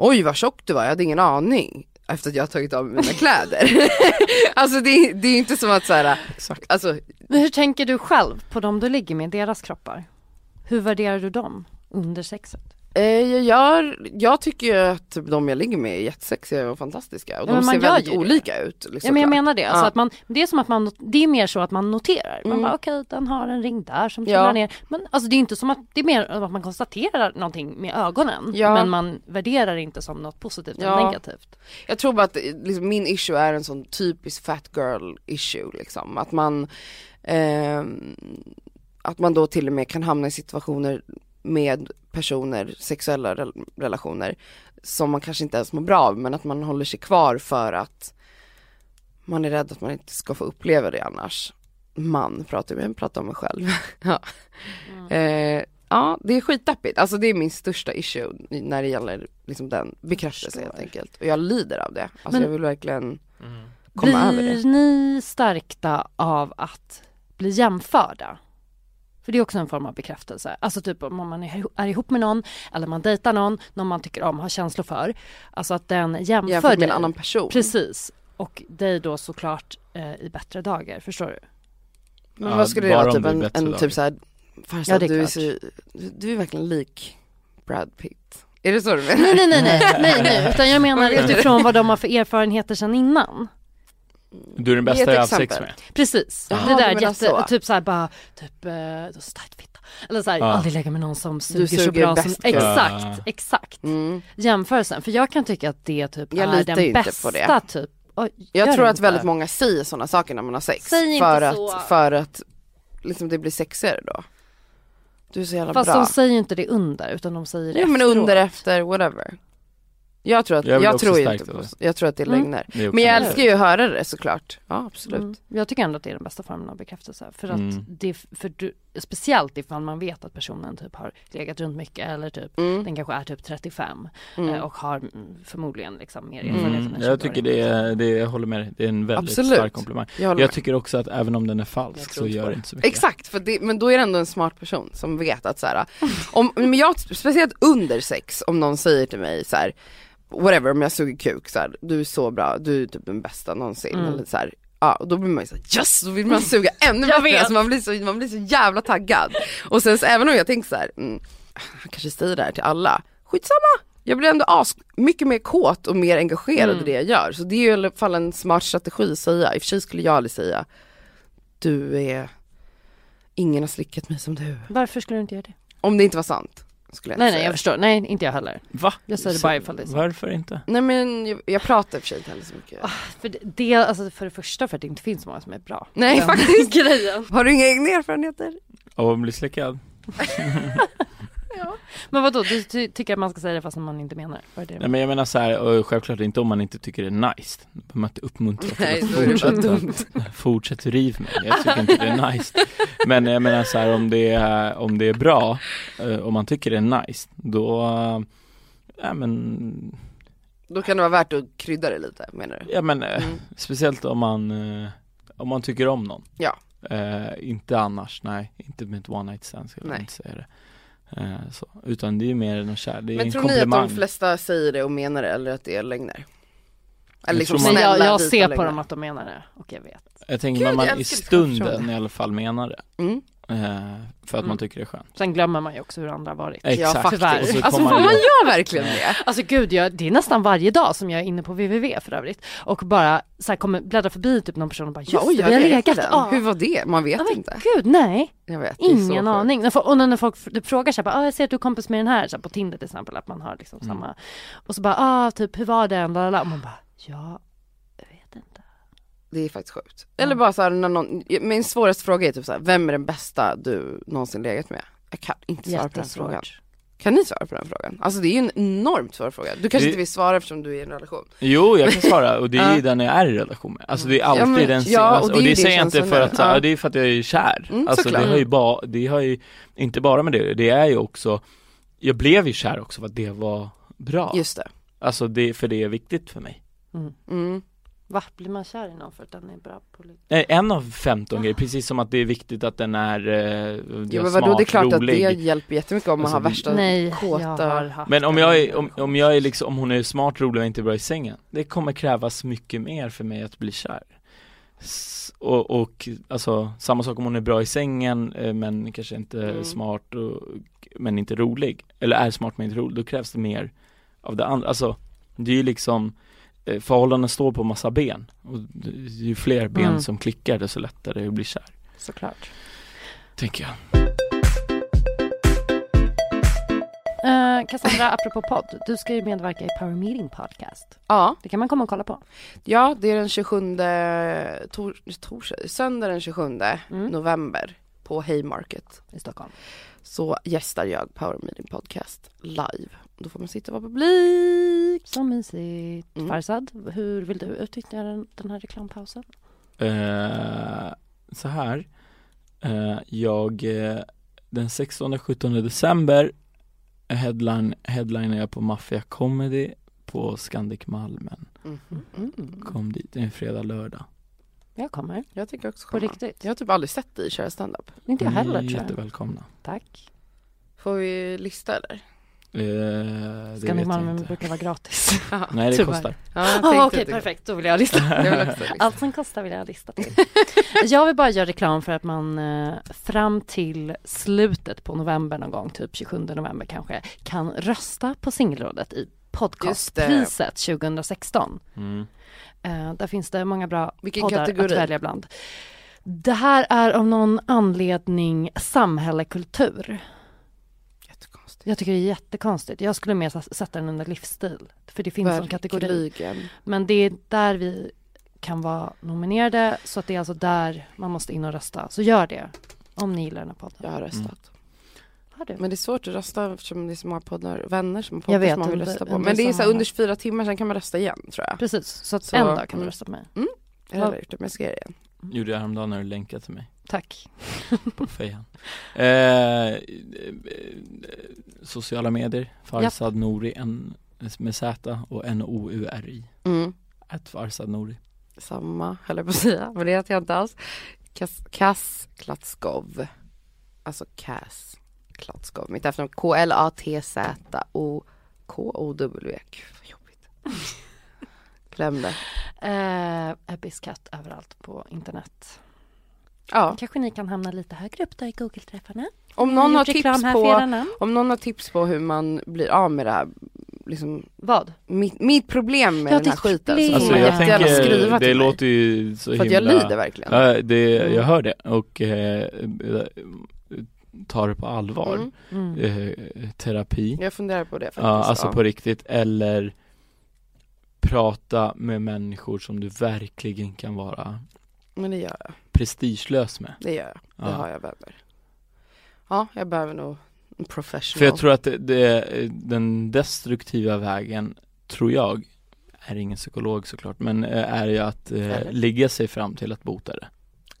Oj vad tjock du var, jag hade ingen aning efter att jag har tagit av mig mina kläder. alltså det, är- det är inte som att så här, Exakt. alltså Men hur tänker du själv på de du ligger med, deras kroppar? Hur värderar du dem under sexet? Eh, jag, gör, jag tycker ju att de jag ligger med är jättesexiga och fantastiska och Ja, de ser väldigt olika ut. Liksom, Ja men jag klart. menar det, alltså Ja. att man, det är som att man, det är mer så att man noterar. Man Mm. bara okej den har en ring där som Ja. trillar ner. Men alltså det är inte som att, det är mer att man konstaterar någonting med ögonen. Ja. Men man värderar inte som något positivt eller Ja. negativt. Jag tror bara att liksom, min issue är en sån typisk fat girl issue liksom. Att man, ehm, att man då till och med kan hamna i situationer med personer, sexuella rel- relationer som man kanske inte ens mår bra av men att man håller sig kvar för att man är rädd att man inte ska få uppleva det annars. Man pratar jag, jag pratar om mig själv. ja. eh, Ja, det är skitdeppigt. Alltså det är min största issue när det gäller liksom den bekräftelsen helt enkelt. Och jag lider av det. Alltså Men- jag vill verkligen komma över Blir det. ni stärkta av att bli jämförda? För det är också en form av bekräftelse. Alltså typ om man är, ihop med någon eller man dejtar någon, någon man tycker om, har känslor för. Alltså att den jämför Jämfört med dig. en annan person. Precis. Och dig då såklart eh, i bättre dagar, förstår du? Men Ja, vad skulle det vara? Typ en, en typ såhär, Farzad Ja, du är så, du, du är verkligen lik Brad Pitt. Är det så du menar? Nej, nej, nej, nej, nej, nej. utan jag menar utifrån vad de har för erfarenheter sedan innan. Du är den bästa jag har haft sex med. Precis, Jaha, det där menar jätte, så. typ såhär bara, typ, eh, då så tajt fitta. Eller såhär, Ja. aldrig lägga med någon som suger, så suger bra som, bäst. exakt, Ja. exakt. Mm. Jämförelsen, för jag kan tycka att det typ Jag är den inte bästa på det. typ. Oj, Jag tror att inte. väldigt många säger sådana saker när man har sex. Säg inte för, så. Att, för att liksom det blir sexigare då. Du är så jävla Fast bra. de säger ju inte det under utan de säger det Ja men efteråt. under, efter, whatever. Jag tror att, Jag jag, tror inte på, det. jag tror att det är Mm. lögner. Det är Men jag älskar ju att höra det såklart. Ja absolut. Mm. Jag tycker ändå att det är den bästa formen av bekräftelse. För att Mm. det, för du, speciellt ifall man vet att personen typ har legat runt mycket eller typ Mm. den kanske är typ 35 Mm. eh, och har förmodligen liksom mer erfarenhet Mm, än jag tycker 20-åring. det är, det, jag håller med dig, det är en väldigt Absolut. stark komplimang. Jag Jag tycker också att även om den är falsk så gör det. inte så mycket. Exakt, för det, men då är det ändå en smart person som vet att så här, om, men jag, speciellt under sex, om någon säger till mig så här, whatever, om jag suger kuk så här, du är så bra, du är typ den bästa någonsin. Mm. Eller så här, ja, och då blir man ju såhär yes, då vill man suga ännu bättre, alltså man, blir så, man blir så jävla taggad. Och sen så, även om jag tänker så här, mm, han kanske säger det här till alla, skitsamma. Jag blir ändå as, mycket mer kåt och mer engagerad Mm. i det jag gör. Så det är ju i alla fall en smart strategi att säga. I och för sig skulle jag aldrig säga, du är, ingen har slickat mig som du. Varför skulle du inte göra det? Om det inte var sant. Skulle jag Nej inte nej säga. jag förstår, nej inte jag heller. Va? Jag säger det bara ifall det är sant. Varför inte? Nej men jag, jag pratar i och för sig inte heller så mycket. Ah, För det- det, alltså för det första för att det inte finns så många som är bra. Nej Den faktiskt. grejen. Har du inga egna erfarenheter? Av att bli slickad? Men vadå, du ty- tycker att man ska säga det fast man inte menar det? Det? Nej men jag menar så här, och självklart inte om man inte tycker det är nice. Då behöver man inte uppmuntra till Nej, att fortsätta, fortsätt riv mig. Jag tycker inte det är nice. Men jag menar så här, om det är, om det är bra, eh, om man tycker det är nice, då, eh, ja men, Då kan det vara värt att krydda det lite menar du? ja men eh, Mm. speciellt om man, om man tycker om någon. Ja. Eh, inte annars, nej, inte med ett one night stand skulle jag inte säga det. Eh, så. Utan det är ju mer än kär, det är Men en tror ni att de flesta säger det och menar det eller att det är lögner? Eller liksom man- jag, snälla jag vita ser på lögner. dem att de menar det och jag vet. Jag tänker Gud, när man jag i stunden i alla fall menar det. Mm. Eh, för att Mm. man tycker det är skönt. Sen glömmer man ju också hur andra har varit. Exakt. så Alltså man man gör verkligen det? Alltså gud, jag, det är nästan varje dag som jag är inne på www för övrigt och bara så här, kommer bläddra förbi typ någon person och bara just Oj, det, jag vi har legat. Ja. Hur var det? Man vet Ja, inte. gud nej, Jag vet, det ingen aning. När och när folk frågar så här, bara, ah, jag ser att du är kompis med den här, så här, på Tinder till exempel, att man har liksom Mm. samma. Och så bara, ah typ hur var den? Lalala. Och man bara, ja. Det är faktiskt sjukt. Eller bara så här, när någon, min svåraste fråga är typ så här, vem är den bästa du någonsin legat med? Jag kan inte svara på den frågan. Kan ni svara på den frågan? Alltså det är ju en enormt svår fråga. Du kanske Det- inte vill svara eftersom du är i en relation. Jo, jag kan svara och det är ju den jag är i relation med. Alltså det är alltid Ja, men- den ja, och alltså, det är och det din säger jag inte för att, så- ja. Det är för att jag är kär. Mm, alltså det såklart. har ju bara, det har ju, inte bara med det, det är ju också, jag blev ju kär också för att det var bra. Just det. Alltså det, för det är viktigt för mig. Mm. Mm. Va, blir man kär i någon för att den är bra på lite? Nej, en av 15 grejer, precis som att det är viktigt att den är, eh, Jo men smart, vadå, det är klart rolig. att det hjälper jättemycket om man Alltså, har värsta Nej, kåta... Men om jag är, om, om jag är liksom, om hon är smart, rolig och inte bra i sängen Det kommer krävas mycket mer för mig att bli kär S- och, och alltså samma sak om hon är bra i sängen eh, men kanske inte Mm. smart och, men inte rolig Eller är smart men inte rolig, då krävs det mer av det andra, alltså Det är ju liksom Förhållanden står på massa ben och det- ju fler ben Mm. som klickar desto lättare att bli kär Såklart. Tänker jag Uh, Cassandra, apropå podd, du ska ju medverka i Power Meeting Podcast. Ja, Det kan man komma och kolla på. ja det är den 27, tor, torsdag, söndag den 27 Mm. november på Haymarket. I Stockholm. Så gästar jag Power Meeting Podcast live. Då får man sitta och vara publik. Så mysigt. Mm. Farsad, hur vill du utnyttja den, den här reklampausen? Eh, så här. Eh, jag, eh, den 16-17 december headline, headlinar jag på Mafia Comedy på Scandic Malmen. Mm. Mm. Kom dit, det är en fredag, lördag. Jag kommer. Jag tänker också På komma. riktigt. Jag har typ aldrig sett dig köra standup. Inte jag heller Ni är tror jag. jättevälkomna. Tack. Får vi lista eller? Eh, Scandic inte. brukar vara gratis. Nej det Tyvärr. kostar. Ja, Ah, Okej, det. perfekt. Då vill jag lista. Allt som kostar vill jag lista till. jag vill bara göra reklam för att man eh, fram till slutet på november någon gång, typ 27 november kanske, kan rösta på Singelrådet i podcastpriset 2016. Mm. Eh, där finns det många bra Vilken poddar kategori? att välja bland. Det här är av någon anledning samhälle, kultur. Jättekonstigt. Jag tycker det är jättekonstigt. Jag skulle mer sätta den under livsstil. För det finns som kategori. Men det är där vi kan vara nominerade. Så att det är alltså där man måste in och rösta. Så gör det. Om ni gillar den här podden. Jag har röstat. Mm. Har du? Men det är svårt att rösta eftersom det är så många poddar, vänner som har poddar vet, som man vill under- rösta på. Men det är så här, under 24 timmar, sen kan man rösta igen tror jag. Precis. Så att Så, en dag kan du mm. rösta på mig. Jag har gjort det, men jag ska göra det igen. Gjorde jag häromdagen när du länkade till mig Tack. på fejan. Eh, sociala medier, Farsad Nouri, en, med Z och N-O-U-R-I. Mm. Ett Farsad Nouri. Samma, höll jag på att säga, men det heter jag inte alls. Kas, Kas Klatskov. Alltså Kas Klatskov. Mitt efternamn K-L-A-T-Z-O-K-O-W. Vad jobbigt. Glöm det. Eh, Abyss Cat överallt på internet. Ja, Kanske ni kan hamna lite högre upp då i Google-träffarna. om Jag någon har tips för på om någon har tips på hur man blir av med det här, liksom Vad? mitt, mitt problem med Ja, den här skiten problem. Alltså jag jättegärna tänker, skriva det till mig. låter ju så För himla att jag lider verkligen. Ja, det, Mm. jag hör det och eh, tar det på allvar. Mm. Mm. Eh, terapi, Jag funderar på det faktiskt. ja, alltså ja. på riktigt, eller prata med människor som du verkligen kan vara Men det gör jag. Prestigelös med. Det gör jag. Det Ja. har jag behöver. Ja, jag behöver nog en professional. För jag tror att det, det, den destruktiva vägen, tror jag, är ingen psykolog såklart, men eh, är ju att eh, ligga sig fram till att bota det.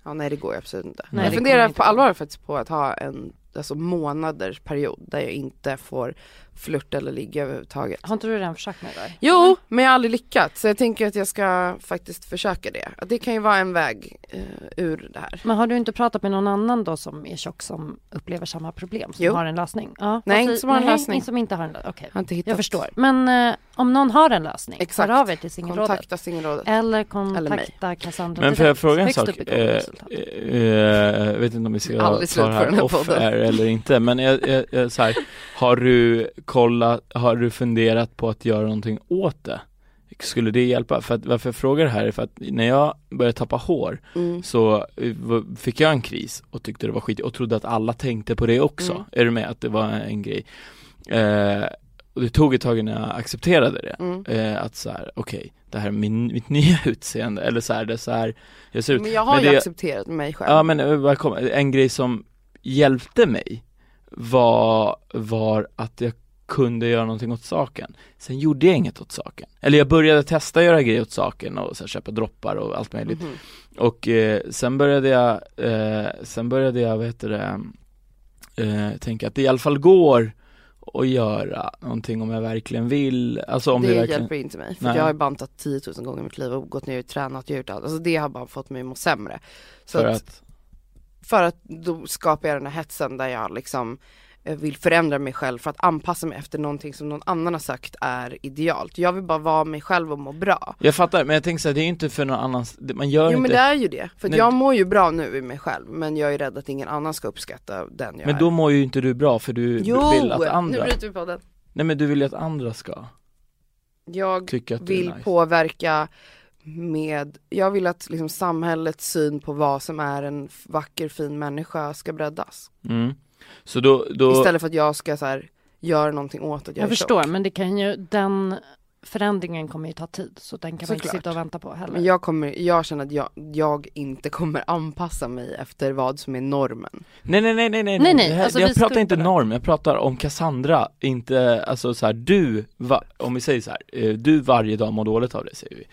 Ja, nej det går ju absolut inte. Nej, jag det funderar på allvar faktiskt på att ha en alltså, månaders period där jag inte får flirta eller ligga överhuvudtaget. Har inte du redan försökt med det där? Jo, men jag har aldrig lyckats. Så jag tänker att jag ska faktiskt försöka det. Att det kan ju vara en väg eh, ur det här. Men har du inte pratat med någon annan då som är tjock som upplever samma problem, som Jo. har en lösning? Ja, Nej, inte som har en nej, lösning. Som inte har en lösning, okej. Hittat. Jag förstår. Men eh, om någon har en lösning, Exakt. hör av er till Singelrådet. Kontakta Singelrådet. Eller Eller mig. kontakta Cassandra Men får jag fråga en sak? Eh, Google-resultat. eh, jag vet inte om vi ska ta det här off air eller inte, men jag, jag, jag, så här, har du kollat, har du funderat på att göra någonting åt det? Skulle det hjälpa? För att, varför jag frågar det här är för att när jag började tappa hår Mm. så eh, fick jag en kris och tyckte det var skit och trodde att alla tänkte på det också. Mm. Är du med? Att det var en grej. Eh, och det tog ett tag innan jag accepterade det. Mm. Eh, att så här, okej, det här är min, mitt nya utseende, eller så här, det är så här jag ser ut. Men jag har Men ju det- accepterat mig själv. Ja men eh, kom, en grej som hjälpte mig var, var att jag kunde göra någonting åt saken. Sen gjorde jag inget åt saken. Eller jag började testa göra grejer åt saken och så här, köpa droppar och allt möjligt. Mhm. Och eh, sen började jag, eh, sen började jag, vad heter det, eh, tänka att det i alla fall går att göra någonting om jag verkligen vill, alltså om det det, verkligen hjälper inte mig. För Nej. jag har bantat 10 000 gånger i mitt liv och gått ner och tränat och gjort allt. Alltså det har bara fått mig att må sämre. Så för att, att, för att då skapar jag den här hetsen där jag liksom vill förändra mig själv för att anpassa mig efter någonting som någon annan har sagt är idealt. Jag vill bara vara mig själv och må bra. jag fattar, men jag tänker så här, det är ju inte för någon annan, man gör Jo inte men det är ju det. För jag mår ju bra nu i mig själv men jag är rädd att ingen annan ska uppskatta den jag Men är. då mår ju inte du bra för du Jo! vill att Nu andra bryter vi på den. Nej men du vill ju att andra ska Jag vill nice påverka med, jag vill att liksom samhällets syn på vad som är en vacker fin människa ska breddas. mm. Så då, då Istället för att jag ska så här, göra någonting åt att jag, Jag är förstår, tjock. men det kan ju, den förändringen kommer ju ta tid. Så den kan man inte Såklart. sitta och vänta på heller. Men jag, kommer, jag känner att jag, jag inte kommer anpassa mig efter vad som är normen. Nej nej nej nej nej, Nej, nej, här, alltså, jag pratar inte norm, jag pratar om Cassandra, inte, alltså så här, du, va, om vi säger så här, eh, du varje dag mår dåligt av det säger vi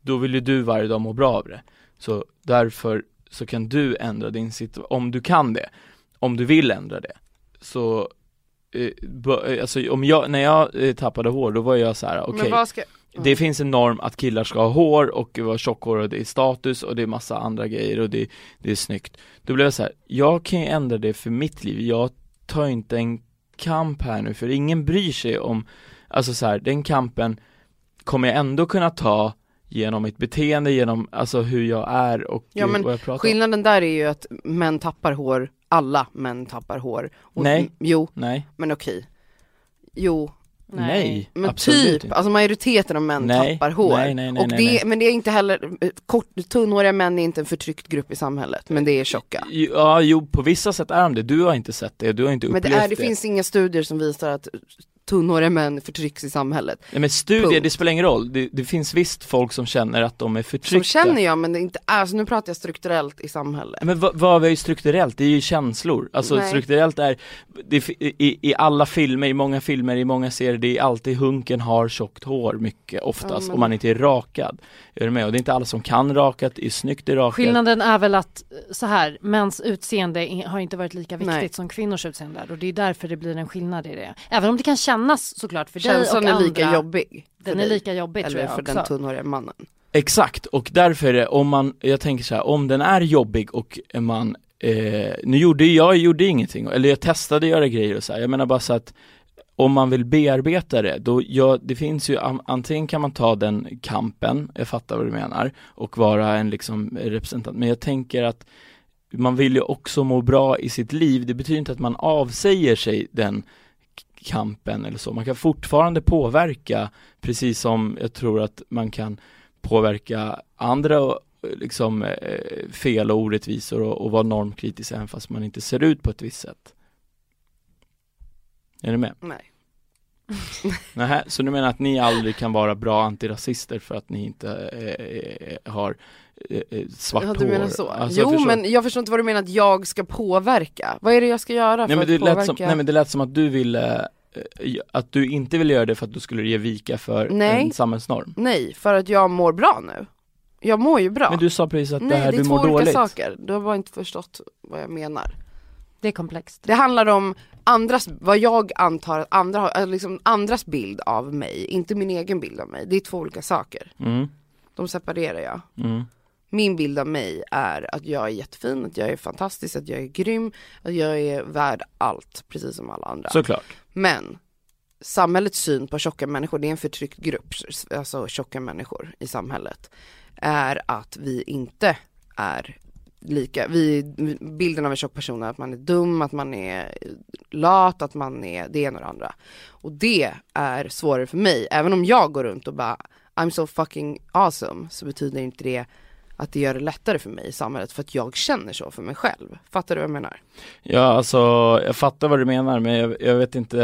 Då vill ju du varje dag må bra av det Så därför så kan du ändra din situation, om du kan det Om du vill ändra det, så eh, eh, Alltså om jag, när jag eh, tappade hår då var jag så här: okej. vad ska, Det finns en norm att killar ska ha hår och vara tjockhåriga, det är status och det är massa andra grejer och det, det är snyggt. Då blev jag så här, jag kan ju ändra det för mitt liv, jag tar inte en kamp här nu för ingen bryr sig om Alltså så här, den kampen kommer jag ändå kunna ta genom mitt beteende, genom alltså hur jag är och Ja, men vad jag pratar skillnaden där är ju att män tappar hår, alla män tappar hår. Och, Nej. Jo, Nej, men okej. Jo, nej, men absolut typ, inte. alltså majoriteten av män Nej, tappar hår. nej, nej, nej, och nej, det, nej. Men det är inte heller, eh, kort, tunnhåriga män är inte en förtryckt grupp i samhället, men det är tjocka. Ja, jo på vissa sätt är de det, du har inte sett det, du har inte Men upplevt det, är, det finns inga studier som visar att tunnhåriga män förtrycks i samhlet. Nej men studier, Punkt. det spelar ingen roll, det, det finns visst folk som känner att de är Som förtryckta känner jag, men det är inte, alltså nu pratar jag strukturellt i samhället. Men vad, vad är ju strukturellt? Det är ju känslor, alltså Nej. strukturellt är, det, i, i alla filmer, i många filmer, i många serier, det är alltid hunken har tjockt hår mycket oftast, Ja, men- om man inte är rakad Är du med? Och det är inte alla som kan rakat, det är snyggt är rakat Skillnaden är väl att eh, så här, mäns utseende i- har inte varit lika viktigt Nej. som kvinnors utseende och det är därför det blir en skillnad i det. Även om det kan kännas såklart för Känslan dig och är lika andra. jobbig. Den är dig. lika jobbig tror Eller jag för också. den tunnhåriga mannen. Exakt, och därför är det, om man, jag tänker så här, om den är jobbig och man, eh, nu gjorde jag gjorde ingenting, eller jag testade göra grejer och så här. jag menar bara så att om man vill bearbeta det, då, ja, det finns ju, an- antingen kan man ta den kampen, jag fattar vad du menar, och vara en liksom representant, men jag tänker att man vill ju också må bra i sitt liv, det betyder inte att man avsäger sig den kampen eller så, man kan fortfarande påverka, precis som jag tror att man kan påverka andra liksom eh, fel och orättvisor och, och vara normkritisk även fast man inte ser ut på ett visst sätt. Är ni med? Nej. Nähä, så du menar att ni aldrig kan vara bra antirasister för att ni inte eh, eh, har eh, eh, svart Ja, hår? du menar så? Alltså, jag jo förstår. men jag förstår inte vad du menar att jag ska påverka. Vad är det jag ska göra nej, för men det att påverka? som, nej men det lät som att du ville eh, att du inte ville göra det för att du skulle ge vika för Nej. en samhällsnorm. Nej, för att jag mår bra nu. Jag mår ju bra. Men du sa precis att Nej, det här det du är två mår olika dåligt. saker. Du har bara inte förstått vad jag menar. Det är komplext. Det handlar om andras, vad jag antar att andra har, liksom andras bild av mig, inte min egen bild av mig. Det är två olika saker. Mm, De separerar jag. mm, Min bild av mig är att jag är jättefin, att jag är fantastisk, att jag är grym, att jag är värd allt, precis som alla andra. såklart. Men samhällets syn på tjocka människor, det är en förtryckt grupp, alltså tjocka människor i samhället, är att vi inte är lika, vi, bilden av en tjock person är att man är dum, att man är lat, att man är det ena och det andra. Och det är svårare för mig, även om jag går runt och bara I'm so fucking awesome, så betyder inte det att det gör det lättare för mig i samhället för att jag känner så för mig själv. Fattar du vad jag menar? Ja alltså, jag fattar vad du menar men jag, jag vet inte,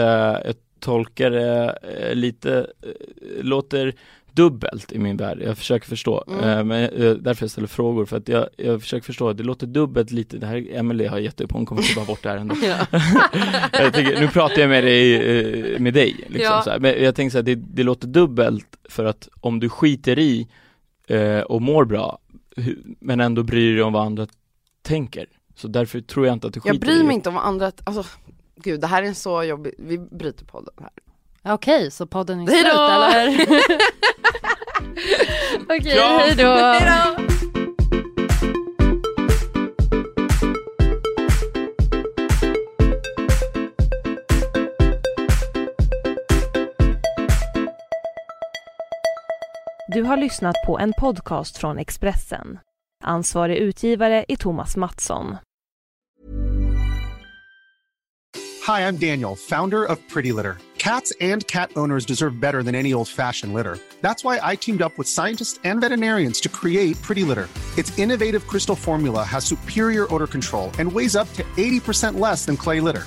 jag tolkar det eh, lite, eh, låter dubbelt i min värld, jag försöker förstå, Mm. Eh, men därför jag ställer frågor för att jag, jag försöker förstå, det låter dubbelt lite, det här, Emelie har gett upp, hon kommer klippa bort det här ändå tänker, Nu pratar jag med dig, med dig liksom Ja. så här. men jag tänker så här, det, det låter dubbelt för att om du skiter i och mår bra, men ändå bryr dig om vad andra tänker, så därför tror jag inte att du skiter Jag bryr i mig inte om vad andra, alltså gud det här är en så jobbig, vi bryter podden här. Okej, så podden är slut eller? Okej, Kram! hej då! Du har lyssnat på en podcast från Expressen. Ansvarig utgivare är Thomas Mattsson. Hi, I'm Daniel, founder of Pretty Litter. Cats and cat owners deserve better than any old fashioned litter. That's why I teamed up with scientists and veterinarians to create Pretty Litter. Its innovative crystal formula has superior odor control and weighs up to 80% less than clay litter.